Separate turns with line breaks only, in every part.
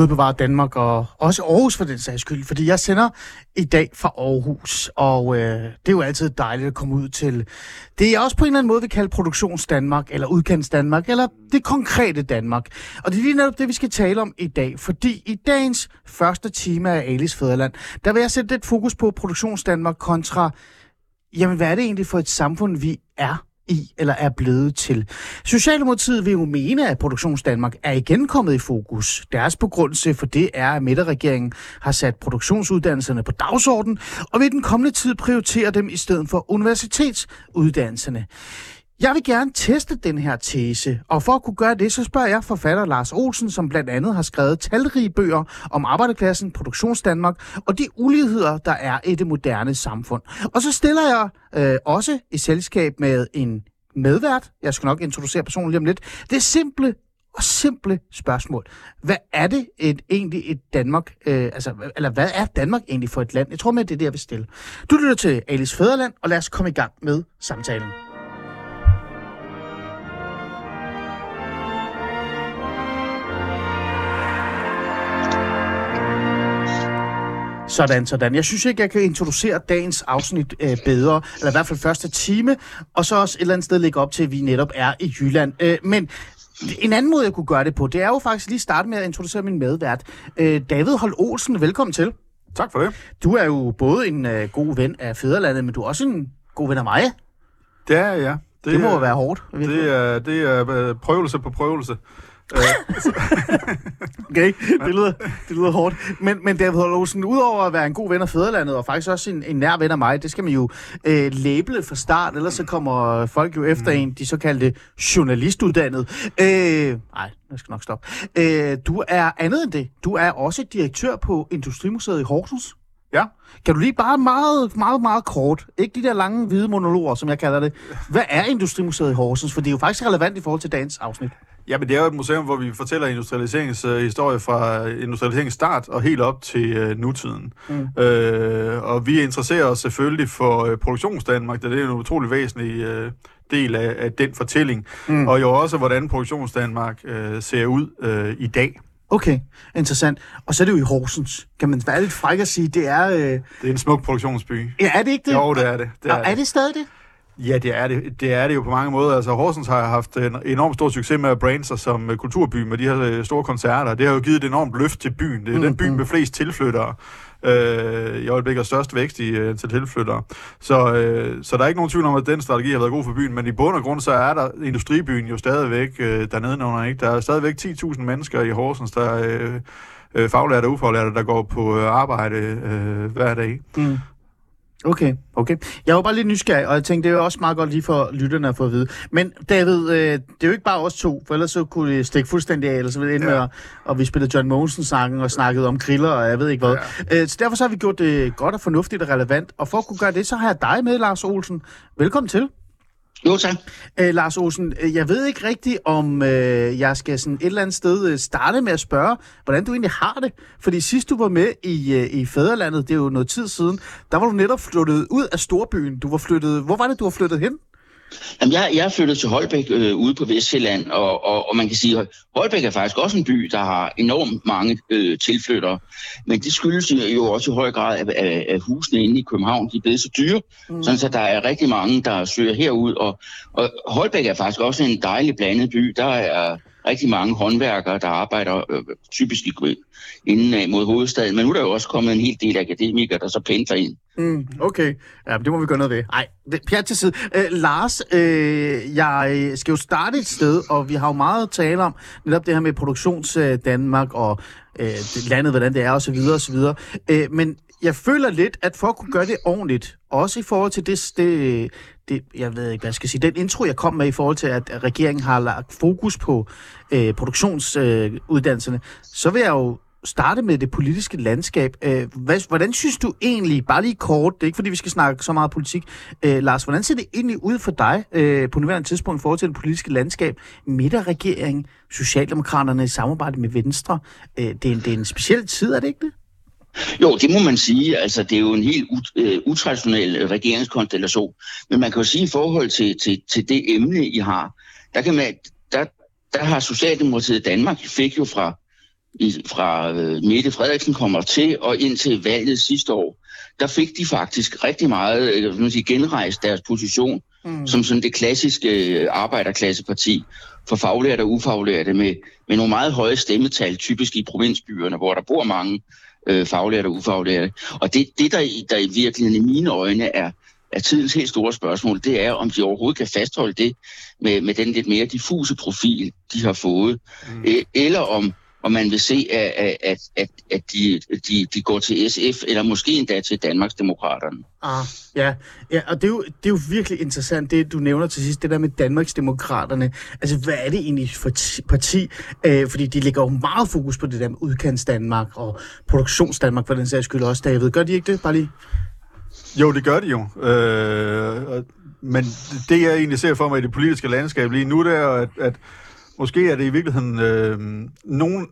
Gud
bevare Danmark og også Aarhus for den sags skyld, fordi jeg sender i dag fra Aarhus, og øh, det er jo altid dejligt at komme ud til det er også på en eller anden måde, vi kalder produktions Danmark, eller udkants Danmark, eller det konkrete Danmark. Og det er lige netop det, vi skal tale om i dag, fordi i dagens første time af Alice Fæderland, der vil jeg sætte lidt fokus på produktions Danmark kontra, jamen hvad er det egentlig for et samfund, vi er i, eller er blevet til. Socialdemokratiet vil jo mene, at Produktionsdanmark er igen kommet i fokus. Deres begrundelse for det er, at midterregeringen har sat produktionsuddannelserne på dagsordenen, og vil den kommende tid prioritere dem i stedet for universitetsuddannelserne. Jeg vil gerne teste den her tese, og for at kunne gøre det, så spørger jeg forfatter Lars Olsen, som blandt andet har skrevet talrige bøger om arbejderklassen, produktionsdanmark og de uligheder, der er i det moderne samfund. Og så stiller jeg øh, også i selskab med en medvært, jeg skal nok introducere personen lige om lidt, det simple og simple spørgsmål. Hvad er det et, egentlig et Danmark, øh, altså, eller hvad er Danmark egentlig for et land? Jeg tror med, det er det, jeg vil stille. Du lytter til Alice Fæderland, og lad os komme i gang med samtalen. Sådan, sådan. Jeg synes ikke, jeg kan introducere dagens afsnit øh, bedre, eller i hvert fald første time, og så også et eller andet sted lægge op til, at vi netop er i Jylland. Øh, men en anden måde, jeg kunne gøre det på, det er jo faktisk lige starte med at introducere min medvært. Øh, David Holt Olsen, velkommen til.
Tak for det.
Du er jo både en øh, god ven af Fæderlandet, men du er også en god ven af mig.
Det er jeg.
Det, det må jo være hårdt.
Det er, det er øh, prøvelse på prøvelse.
okay, det lyder, det lyder hårdt. Men, men David Olsen, udover at være en god ven af Fæderlandet, og faktisk også en, en nær ven af mig, det skal man jo øh, label fra start, ellers så kommer folk jo efter mm. en, de såkaldte journalistuddannet. Øh, nej, jeg skal nok stoppe. Øh, du er andet end det. Du er også direktør på Industrimuseet i Horsens.
Ja.
Kan du lige bare meget, meget, meget kort, ikke de der lange hvide monologer, som jeg kalder det. Hvad er Industrimuseet i Horsens? For det er jo faktisk relevant i forhold til dagens afsnit.
Ja, men det er jo et museum, hvor vi fortæller industrialiseringshistorie uh, fra industrialiseringens start og helt op til uh, nutiden. Mm. Uh, og vi interesserer os selvfølgelig for uh, produktionsdanmark, da det er en utrolig væsentlig uh, del af, af den fortælling. Mm. Og jo også, hvordan produktionsdanmark uh, ser ud uh, i dag.
Okay, interessant. Og så er det jo i Horsens. Kan man være lidt fræk at sige, det er... Øh... Det
er en smuk produktionsby.
Ja, er det ikke det?
Jo, det er det. det
er, er det. det stadig det?
Ja, det er det. Det er det jo på mange måder. Altså, Horsens har haft en enormt stor succes med at brande sig som kulturby med de her øh, store koncerter. Det har jo givet et enormt løft til byen. Det er mm, den by mm. med flest tilflyttere øh, i øjeblikket størst vækst i øh, til tilflyttere. Så, øh, så der er ikke nogen tvivl om, at den strategi har været god for byen, men i bund og grund så er der industribyen jo stadigvæk øh, dernede under, ikke? Der er stadigvæk 10.000 mennesker i Horsens, der er øh, øh, faglærte og ufaglærte, der går på øh, arbejde øh, hver dag. Mm.
Okay, okay. Jeg var bare lidt nysgerrig, og jeg tænkte, det er jo også meget godt lige for lytterne at få at vide. Men David, øh, det er jo ikke bare os to, for ellers så kunne det stikke fuldstændig af, eller så ville det ja. med, og vi spillede John Mogensen-sangen og snakkede om griller, og jeg ved ikke hvad. Ja. Øh, så derfor så har vi gjort det godt og fornuftigt og relevant, og for at kunne gøre det, så har jeg dig med, Lars Olsen. Velkommen til.
Jo, tak.
Æ, Lars Olsen, øh, jeg ved ikke rigtigt, om øh, jeg skal sådan et eller andet sted øh, starte med at spørge, hvordan du egentlig har det. Fordi sidst du var med i, øh, i Fæderlandet, det er jo noget tid siden, der var du netop flyttet ud af storbyen. Du var flyttet, hvor var det, du var flyttet hen?
Jamen, jeg, jeg er flyttet til Holbæk øh, ude på Vestjylland, og, og, og man kan sige, at Holbæk er faktisk også en by, der har enormt mange øh, tilflyttere. Men det skyldes jo også i høj grad, at, at, at husene inde i København de er blevet så dyre, mm. sådan så der er rigtig mange, der søger herud. Og, og Holbæk er faktisk også en dejlig blandet by. Der er rigtig mange håndværkere, der arbejder øh, typisk i inden af mod hovedstaden. Men nu er der jo også kommet en hel del akademikere, der så pendler ind.
Mm, okay, ja, det må vi gøre noget ved. Nej, pjat til side. Øh, Lars, øh, jeg skal jo starte et sted, og vi har jo meget at tale om netop det her med produktions øh, Danmark og øh, landet, hvordan det er osv. osv. Øh, men jeg føler lidt, at for at kunne gøre det ordentligt, også i forhold til det, det, det jeg ved ikke, hvad jeg skal sige, den intro, jeg kom med i forhold til, at regeringen har lagt fokus på øh, produktionsuddannelserne, øh, så vil jeg jo starte med det politiske landskab. Øh, hvad, hvordan synes du egentlig, bare lige kort, det er ikke fordi vi skal snakke så meget politik, øh, Lars, hvordan ser det egentlig ud for dig øh, på nuværende tidspunkt i forhold til det politiske landskab? Midterregering, Socialdemokraterne i samarbejde med Venstre. Øh, det, er en, det er en speciel tid, er det ikke det?
Jo, det må man sige. Altså, det er jo en helt uh, utraditionel regeringskonstellation. Men man kan jo sige i forhold til, til, til det emne, I har, der, kan man, der, der har Socialdemokratiet Danmark fik jo fra, i, fra uh, Mette Frederiksen kommer til og indtil valget sidste år, der fik de faktisk rigtig meget uh, sige, genrejst deres position mm. som sådan det klassiske arbejderklasseparti for faglærte og ufaglærte med, med nogle meget høje stemmetal, typisk i provinsbyerne, hvor der bor mange øh, faglærte og ufaglærte. Og det, det der, der i virkeligheden i mine øjne er, er tidens helt store spørgsmål, det er, om de overhovedet kan fastholde det med, med den lidt mere diffuse profil, de har fået, mm. eller om, om man vil se, at, at, at, at de, de, de går til SF, eller måske endda til Danmarks Demokraterne.
Ah, ja. ja, og det er, jo, det er jo virkelig interessant, det du nævner til sidst, det der med Danmarks Demokraterne. Altså, hvad er det egentlig for parti? Øh, fordi de lægger jo meget fokus på det der med udkants Danmark og produktions Danmark, for den sags skyld også, David. Gør de ikke det? Bare lige.
Jo, det gør de jo. Øh, men det, jeg egentlig ser for mig i det politiske landskab lige nu, det er, at, at måske er det i virkeligheden øh, nogen...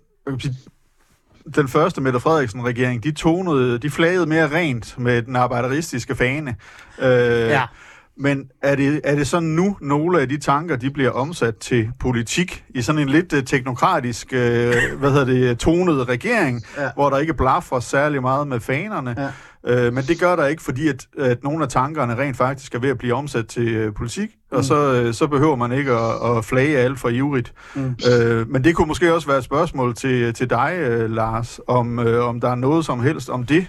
Den første Mette Frederiksen-regering, de tonede, de flagede mere rent med den arbejderistiske fane. Øh, ja. Men er det, er det sådan nu, nogle af de tanker, de bliver omsat til politik i sådan en lidt uh, teknokratisk, uh, hvad hedder det, tonet regering, ja. hvor der ikke blaffer særlig meget med fanerne? Ja. Øh, men det gør der ikke, fordi at, at nogle af tankerne rent faktisk er ved at blive omsat til øh, politik, mm. og så, øh, så behøver man ikke at, at flage alt for ivrigt. Mm. Øh, men det kunne måske også være et spørgsmål til, til dig, øh, Lars, om, øh, om der er noget som helst om det.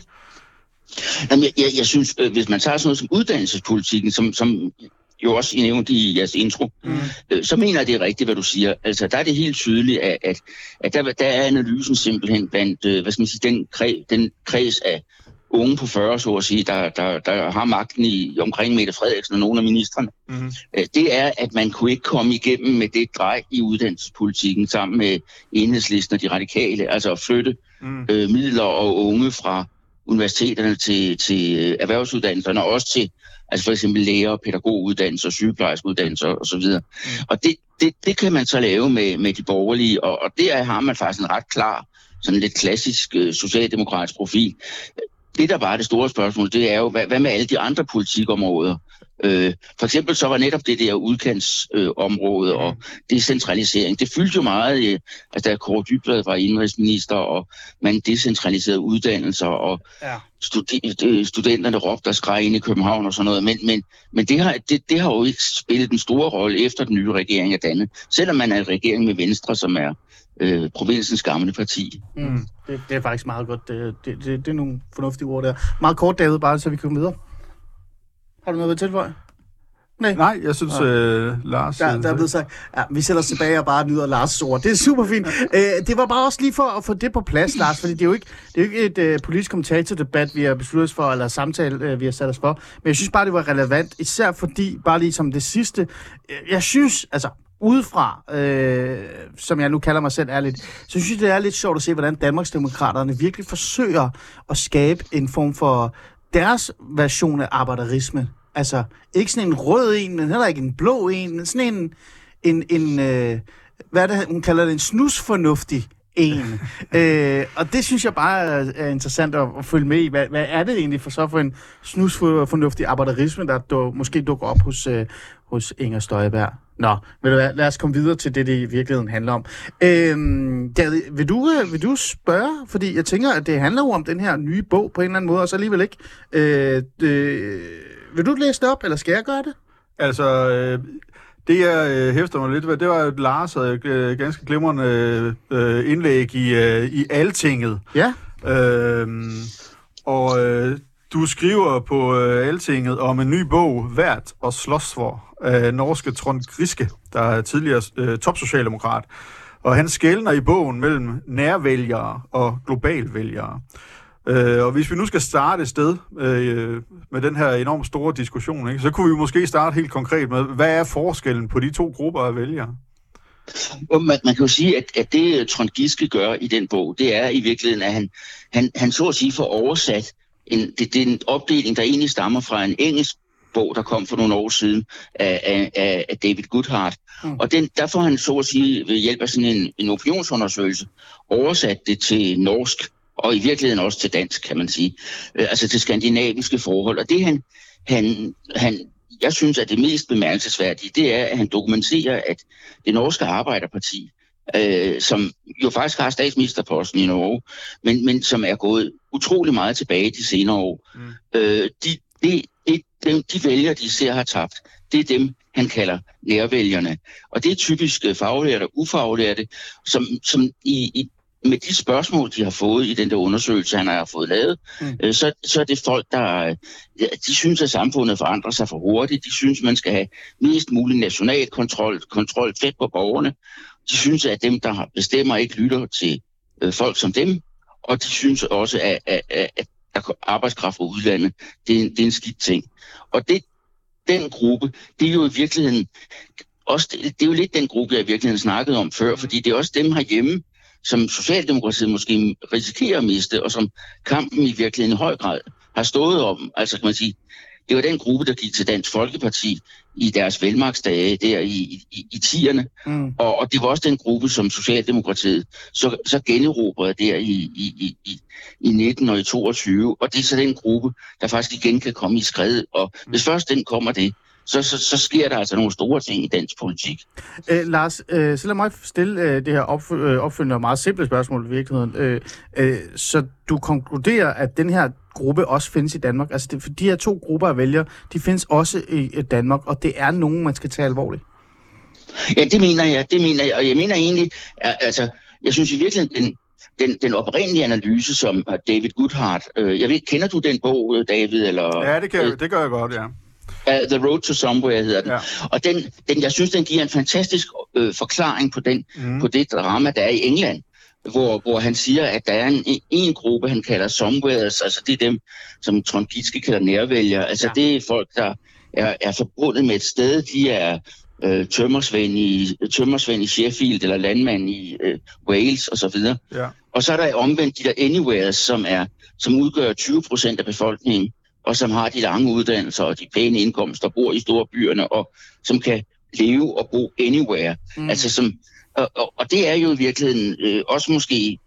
Jamen, jeg, jeg, jeg synes, øh, hvis man tager sådan noget som uddannelsespolitikken, som, som jo også I nævnte i jeres intro, mm. øh, så mener jeg, det er rigtigt, hvad du siger. Altså, der er det helt tydeligt, at, at, at der, der er analysen simpelthen blandt, øh, hvad skal man sige, den, kreds, den kreds af unge på 40, så at sige, der, der, der har magten i omkring Mette Frederiksen og nogle af ministerne, mm-hmm. det er, at man kunne ikke komme igennem med det drej i uddannelsespolitikken sammen med enhedslisten og de radikale, altså at flytte mm. øh, midler og unge fra universiteterne til, til øh, erhvervsuddannelserne, og også til altså for eksempel læger, pædagoguddannelser, sygeplejerskeuddannelser osv. Mm. Og det, det, det kan man så lave med, med de borgerlige, og, og der har man faktisk en ret klar, sådan lidt klassisk øh, socialdemokratisk profil det, der er det store spørgsmål, det er jo, hvad, hvad med alle de andre politikområder? Øh, for eksempel så var netop det der udkantsområde øh, og decentralisering, det fyldte jo meget, øh, altså da Kåre Dybvad var indrigsminister, og man decentraliserede uddannelser, og ja. studi- øh, studenterne råbte og skreg ind i København og sådan noget, men, men, men det, har, det, det har jo ikke spillet den store rolle efter den nye regering af dannet, selvom man er en regering med Venstre, som er øh, provinsens gamle parti.
Mm, det, det er faktisk meget godt. Det, det, det, det er nogle fornuftige ord der. Meget kort, David, bare så vi kan videre. Har du noget at tilføje?
Nej. Nej, jeg synes, ja. øh, Lars...
Der, der er blevet sagt, ja, vi sætter os tilbage og bare nyder Lars' ord. Det er super fint. Æ, øh, det var bare også lige for at få det på plads, Lars, fordi det er jo ikke, det er jo ikke et øh, politisk kommentatordebat, vi har besluttet os for, eller samtale, øh, vi har sat os for. Men jeg synes bare, det var relevant, især fordi, bare lige som det sidste, øh, jeg synes, altså, udefra, øh, som jeg nu kalder mig selv ærligt, så synes jeg, det er lidt sjovt at se, hvordan Danmarksdemokraterne virkelig forsøger at skabe en form for deres version af arbejderisme. Altså, ikke sådan en rød en, men heller ikke en blå en, men sådan en, en, en øh, hvad er det, hun kalder det, en snusfornuftig en. øh, og det synes jeg bare er, er interessant at, at følge med i. Hvad, hvad er det egentlig for så for en snusfornuftig arbejderisme, der du, måske dukker op hos, øh, hos Inger Støjberg? Nå, vil du hvad, lad os komme videre til det, det i virkeligheden handler om. Øhm, David, vil du, øh, vil du spørge? Fordi jeg tænker, at det handler jo om den her nye bog på en eller anden måde, og så alligevel ikke. Øh, det, vil du læse det op, eller skal jeg gøre det?
Altså, øh, det jeg øh, hæfter mig lidt ved, det var, at Lars havde øh, ganske glimrende øh, indlæg i, øh, i Altinget.
Ja.
Øh, og øh, du skriver på øh, Altinget om en ny bog, Vært og slås for, af norske Trond Griske, der er tidligere øh, topsocialdemokrat. Og han skældner i bogen mellem nærvælgere og globalvælgere. Øh, og hvis vi nu skal starte et sted øh, med den her enormt store diskussion, ikke, så kunne vi måske starte helt konkret med, hvad er forskellen på de to grupper af vælgere?
Man, man kan jo sige, at, at det Trond Giske gør i den bog, det er i virkeligheden, at han, han, han så at sige får oversat en, det, det er en opdeling, der egentlig stammer fra en engelsk bog, der kom for nogle år siden af, af, af David Goodhart. Mm. Og den, der får han så at sige ved hjælp af sådan en, en opinionsundersøgelse oversat det til norsk og i virkeligheden også til dansk, kan man sige. Øh, altså til skandinaviske forhold. Og det han, han, han jeg synes, at det mest bemærkelsesværdige, det er, at han dokumenterer, at det norske arbejderparti, øh, som jo faktisk har statsministerposten i Norge, men, men som er gået utrolig meget tilbage de senere år, mm. øh, de, de, de, de, de vælgere, de ser har tabt, det er dem, han kalder nærvælgerne. Og det er typisk øh, faglærte og ufaglærte, som, som i, i med de spørgsmål, de har fået i den der undersøgelse, han har fået lavet, mm. øh, så, så er det folk, der ja, de synes, at samfundet forandrer sig for hurtigt. De synes, man skal have mest mulig national kontrol, kontrol tæt på borgerne. De synes, at dem, der bestemmer, ikke lytter til øh, folk som dem. Og de synes også, at, at, at, at der arbejdskraft fra udlandet, det er, det er en skidt ting. Og det, den gruppe, det er jo i virkeligheden også, det, det er jo lidt den gruppe, jeg i virkeligheden snakkede om før, fordi det er også dem herhjemme, som Socialdemokratiet måske risikerer at miste, og som kampen i virkeligheden i høj grad har stået om. Altså kan man sige, det var den gruppe, der gik til Dansk Folkeparti i deres velmagsdage der i, i, i tierne. Mm. Og, og det var også den gruppe, som Socialdemokratiet så, så generobrede der i, i, i, i 19 og i 22. Og det er så den gruppe, der faktisk igen kan komme i skred. Og hvis først den kommer det, så, så, så sker der altså nogle store ting i dansk politik.
Æ, Lars, øh, så lad mig stille øh, det her opf- øh, opfølgende og meget simple spørgsmål i virkeligheden. Øh, øh, så du konkluderer, at den her gruppe også findes i Danmark? Altså det, for de her to grupper af vælgere, de findes også i Danmark, og det er nogen, man skal tage alvorligt?
Ja, det mener jeg. Det mener jeg. Og jeg mener egentlig, at, altså, jeg synes i virkeligheden, den, den, den oprindelige analyse, som David Goodhart, øh, jeg ved, kender du den bog, David? Eller,
ja, det, kan, øh, det gør jeg godt, ja.
Uh, The Road to Somewhere hedder den. Ja. Og den, den, jeg synes, den giver en fantastisk øh, forklaring på, den, mm. på det drama, der er i England. Hvor, hvor han siger, at der er en, en gruppe, han kalder somewheres, altså det er dem, som Trond Gitske kalder nærvælgere. Altså ja. det er folk, der er, er forbundet med et sted. De er øh, tømmersvend, i, tømmersvend i Sheffield, eller landmand i øh, Wales osv. Ja. Og så er der omvendt de der anywheres, som, er, som udgør 20 procent af befolkningen, og som har de lange uddannelser og de pæne indkomster, bor i store byerne, og som kan leve og bo anywhere. Mm. Altså som, og, og, og det er jo i virkeligheden øh, også måske,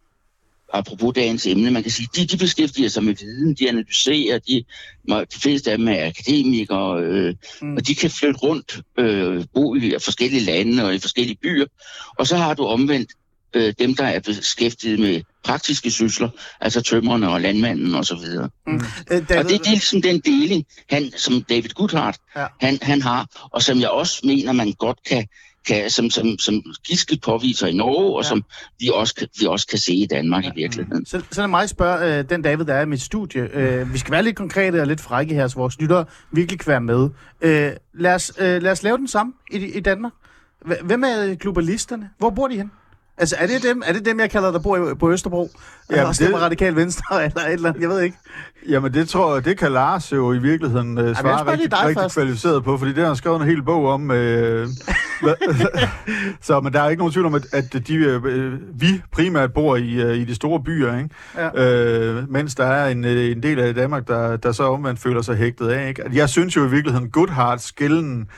apropos dagens emne, man kan sige, de, de beskæftiger sig med viden, de analyserer, de, de fleste af dem er akademikere, øh, mm. og de kan flytte rundt, øh, bo i forskellige lande og i forskellige byer. Og så har du omvendt øh, dem, der er beskæftiget med praktiske sysler, altså tømmerne og landmanden osv. Og, mm. mm. og det, det er ligesom den deling, han, som David Goodhart ja. han, han har, og som jeg også mener, man godt kan, kan som, som, som Giske påviser i Norge, og ja. som vi også, vi også kan se i Danmark ja. i virkeligheden.
Så, så er mig spørge øh, den David, der er i mit studie. Øh, vi skal være lidt konkrete og lidt frække her, så vores lyttere virkelig kan være med. Øh, lad, os, øh, lad os lave den samme i, i Danmark. Hvem er globalisterne? Hvor bor de hen? Altså, er det dem, er det dem jeg kalder, der bor på Østerbro? Ja, eller stemmer det... radikal venstre, eller et eller andet, jeg ved ikke.
Jamen, det tror jeg, det kan Lars jo i virkeligheden uh, svare Jamen, rigtig, rigtig kvalificeret på, fordi det har han skrevet en hel bog om. Uh, så, men der er ikke nogen tvivl om, at, at de, uh, vi primært bor i, uh, i de store byer, ikke? Ja. Uh, mens der er en, en del af Danmark, der, der så omvendt føler sig hægtet af. Ikke? Jeg synes jo i virkeligheden, Goodhart skillen,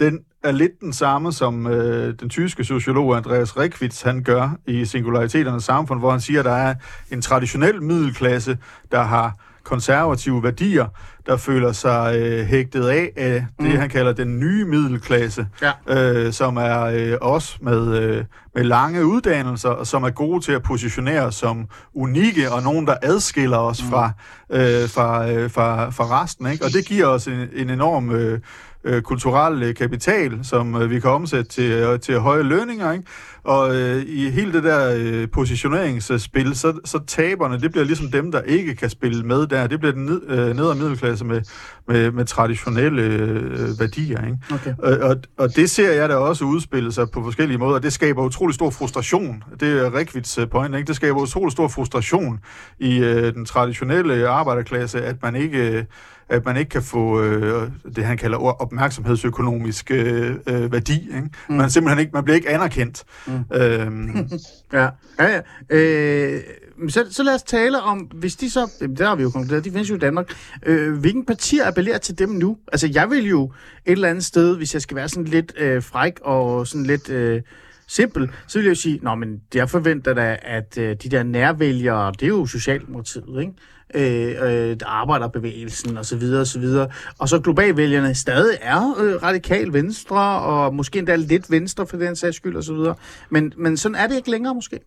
den er lidt den samme, som øh, den tyske sociolog Andreas Rekwitz han gør i Singulariteterne samfund, hvor han siger, at der er en traditionel middelklasse, der har konservative værdier, der føler sig øh, hægtet af af det, mm. han kalder den nye middelklasse, ja. øh, som er øh, os med, øh, med lange uddannelser, og som er gode til at positionere som unikke, og nogen, der adskiller os mm. fra, øh, fra, øh, fra, fra resten. Ikke? Og det giver os en, en enorm... Øh, øh, kulturel øh, kapital, som øh, vi kan omsætte til, øh, til høje lønninger. Ikke? Og øh, i hele det der øh, positioneringsspil, så, så taberne, det bliver ligesom dem, der ikke kan spille med der. Det bliver den ned, øh, nedre middelklasse med, med, med traditionelle øh, værdier. Ikke? Okay. Og, og, og det ser jeg da også udspille sig på forskellige måder. Det skaber utrolig stor frustration. Det er Rikvits øh, point. Ikke? Det skaber utrolig stor frustration i øh, den traditionelle arbejderklasse, at man ikke... Øh, at man ikke kan få øh, det, han kalder opmærksomhedsøkonomisk øh, øh, værdi. Ikke? Mm. Man simpelthen ikke, man bliver ikke anerkendt. Mm. Øhm.
ja, ja, ja. Øh, så, så lad os tale om, hvis de så, der har vi jo konkluderet, de findes jo i Danmark, øh, hvilken partier appellerer til dem nu? Altså, jeg vil jo et eller andet sted, hvis jeg skal være sådan lidt øh, fræk og sådan lidt... Øh, simpel, så vil jeg jo sige, Nå, men jeg forventer da, at øh, de der nærvælgere, det er jo Socialdemokratiet, ikke? Øh, øh, arbejderbevægelsen og så videre og så videre. Og så globalvælgerne stadig er øh, radikal venstre, og måske endda lidt venstre for den sags skyld og så videre. Men, men sådan er det ikke længere måske.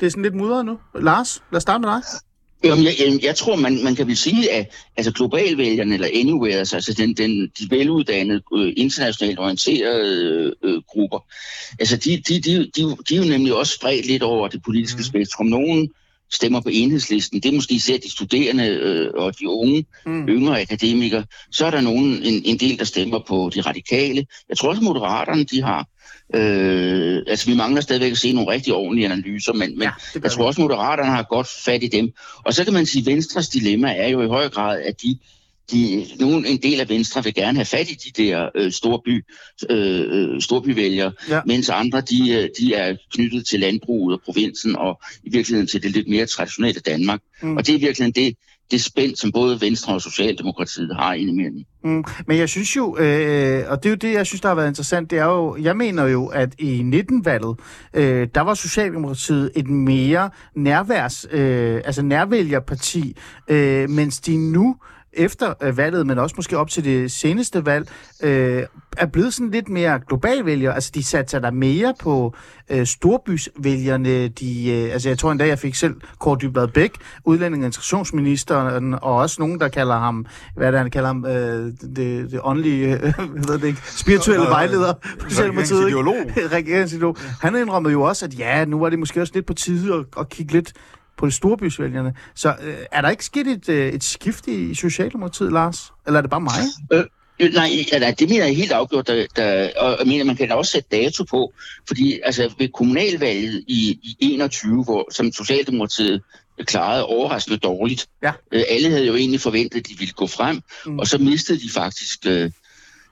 Det er sådan lidt mudret nu. Lars, lad os starte med dig.
Jamen, jeg, jeg, jeg tror, man, man kan vel sige, at altså, globalvælgerne, eller anywhere, altså den, den, de veluddannede, øh, internationalt orienterede øh, grupper, altså de, de, de, de, de er jo nemlig også spredt lidt over det politiske mm. spektrum. Nogen stemmer på enhedslisten, det er måske især de studerende øh, og de unge, mm. yngre akademikere. Så er der nogen, en, en del, der stemmer på de radikale. Jeg tror også, at moderaterne, de har Øh, altså, vi mangler stadigvæk at se nogle rigtig ordentlige analyser, men, men ja, jeg tror også, at Moderaterne har godt fat i dem. Og så kan man sige, at Venstres dilemma er jo i høj grad, at de, de, nogen, en del af Venstre vil gerne have fat i de der øh, storby, øh, storbyvælgere, ja. mens andre de, øh, de er knyttet til landbruget og provinsen og i virkeligheden til det lidt mere traditionelle Danmark. Mm. Og det er virkelig det, det spænd, som både Venstre og Socialdemokratiet har indimellem.
Mm, men jeg synes jo, øh, og det er jo det, jeg synes, der har været interessant, det er jo, jeg mener jo, at i 19-valget, øh, der var Socialdemokratiet et mere nærværs, øh, altså nærvælgerparti, øh, mens de nu efter øh, valget, men også måske op til det seneste valg, øh, er blevet sådan lidt mere globalvælgere. Altså, de satser der mere på øh, storbysvælgerne. De, øh, altså, jeg tror endda, jeg fik selv Kåre Dybvad Bæk, udlænding- og integrationsministeren, og også nogen, der kalder ham, hvad er det, han kalder ham, øh, det, det åndelige, øh, ved det ikke, spirituelle vejleder.
Regeringsideolog.
Regeringsideolog. Han indrømmede jo også, at ja, nu var det måske også lidt på tide at, at kigge lidt på de storbysvælgerne. Så øh, er der ikke sket et, øh, et skift i Socialdemokratiet, Lars? Eller er det bare mig?
Øh, Nej, nej, det mener jeg helt afgjort, der, der, og jeg mener, man kan da også sætte dato på, fordi altså, ved kommunalvalget i, i 21, hvor, som Socialdemokratiet klarede overraskende dårligt, ja. øh, alle havde jo egentlig forventet, at de ville gå frem, mm. og så mistede de faktisk, øh,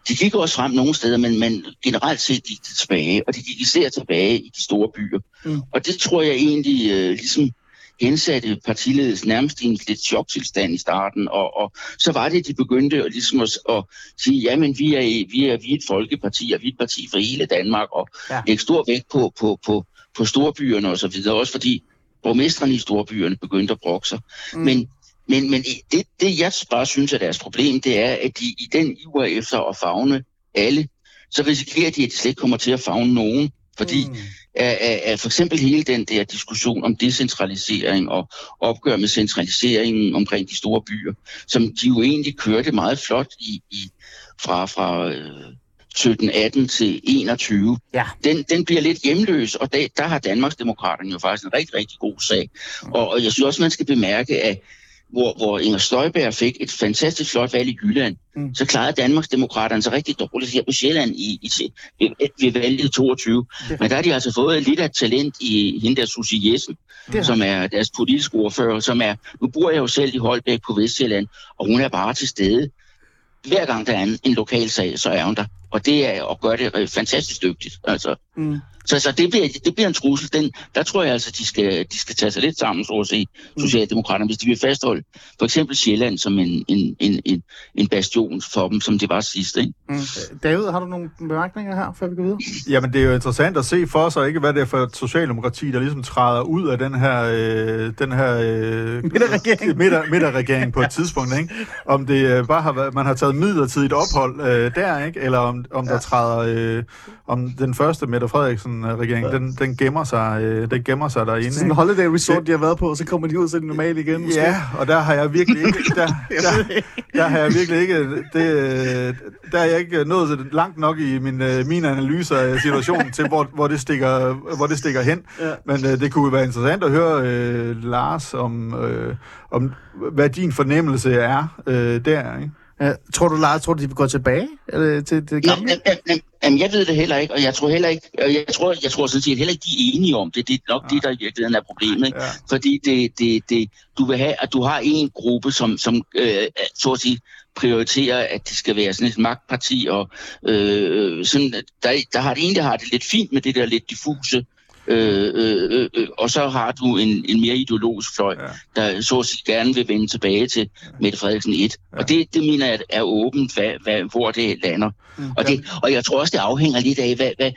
de gik også frem nogle steder, men, men generelt set gik de tilbage, og de gik især tilbage i de store byer. Mm. Og det tror jeg egentlig øh, ligesom hensatte partiledelsen nærmest i en lidt choktilstand i starten, og, og så var det, de begyndte at, ligesom at, at sige, jamen vi er, vi, er, vi er et folkeparti, og vi er et parti for hele Danmark, og ja. lægge stor vægt på, på, på, på storbyerne og så videre, også fordi borgmestrene i storbyerne begyndte at brokke sig. Mm. Men, men, men det, det, jeg bare synes er deres problem, det er, at de i den iver efter at fagne alle, så risikerer de, at de slet ikke kommer til at fagne nogen, fordi mm af, af, af for eksempel hele den der diskussion om decentralisering og opgør med centraliseringen omkring de store byer, som de jo egentlig kørte meget flot i, i fra, fra øh, 17-18 til 21. Ja. Den, den bliver lidt hjemløs, og der, der har Danmarksdemokraterne jo faktisk en rigtig, rigtig god sag. Mm. Og, og jeg synes også, man skal bemærke, at hvor, hvor Inger Støjberg fik et fantastisk flot valg i Jylland, mm. så klarede Danmarksdemokraterne sig rigtig dårligt her på Sjælland i, i, ved, ved valget 22. Men der har de altså fået lidt af talent i hende der Susie Jessen, som er deres politiske ordfører, som er, nu bor jeg jo selv i Holbæk på Vestjylland, og hun er bare til stede. Hver gang der er en, en lokal sag, så er hun der. Og det er at gøre det øh, fantastisk dygtigt. Altså. Mm. Så, så det, bliver, det bliver en trussel. Den, der tror jeg altså, de skal, de skal tage sig lidt sammen, så at sige, mm. Socialdemokraterne, hvis de vil fastholde for eksempel Sjælland som en, en, en, en, en bastion for dem, som det var sidst. Ikke? Mm.
David, har du nogle bemærkninger her, før vi går videre?
Jamen, det er jo interessant at se for sig, ikke hvad det er for et Socialdemokrati, der ligesom træder ud af den her, øh, den her øh,
midterregering.
Midter, midterregering på et tidspunkt. Ikke? Om det øh, bare har været, man har taget midlertidigt ophold øh, der, ikke? eller om, om ja. der træder, øh, om den første Mette Frederiksen-regering, ja. den, den, gemmer sig, øh, den gemmer sig derinde.
Sådan en holiday resort, de har været på, og så kommer de ud til det normale igen.
Måske. Ja, og der har jeg virkelig ikke, der, der, der har jeg virkelig ikke, det, der er jeg ikke nået langt nok i min, øh, mine analyser af situationen til, hvor, hvor, det stikker, hvor det stikker hen. Ja. Men øh, det kunne være interessant at høre øh, Lars om, øh, om, hvad din fornemmelse er øh, der, ikke?
Ja, tror du, Lars, tror du, de vil gå tilbage eller, til det gamle?
Ja, ja, Jamen, jeg ved det heller ikke, og jeg tror heller ikke, jeg tror, jeg tror sådan set heller ikke, de er enige om det. Det er nok ja. det, der i virkeligheden er problemet. Ikke? Ja. Fordi det, det, det, du vil have, at du har en gruppe, som, som øh, så at sige, prioriterer, at det skal være sådan et magtparti, og øh, sådan, der, der har det egentlig har det lidt fint med det der lidt diffuse Øh, øh, øh, og så har du en, en mere ideologisk fløj, ja. der så at sige gerne vil vende tilbage til ja. Mette Frederiksen 1. Ja. Og det, det mener jeg er åbent, hvad, hvad, hvor det lander. Mm. Og, det, og jeg tror også, det afhænger lidt af, hvad, hvad,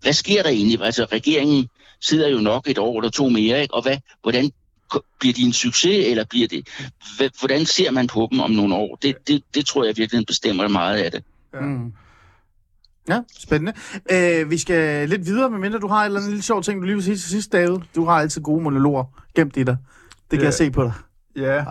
hvad sker der egentlig? Altså, regeringen sidder jo nok et år eller to mere, ikke? Og hvad, hvordan bliver de en succes, eller bliver det... Hvordan ser man på dem om nogle år? Det, det, det tror jeg virkelig bestemmer meget af det.
Mm. Ja, spændende. Øh, vi skal lidt videre, medmindre du har en eller anden lille sjov ting, du lige vil sige til sidst, David. Du har altid gode monologer gemt i dig. Det kan
Ja.
jeg se på dig.
Ja.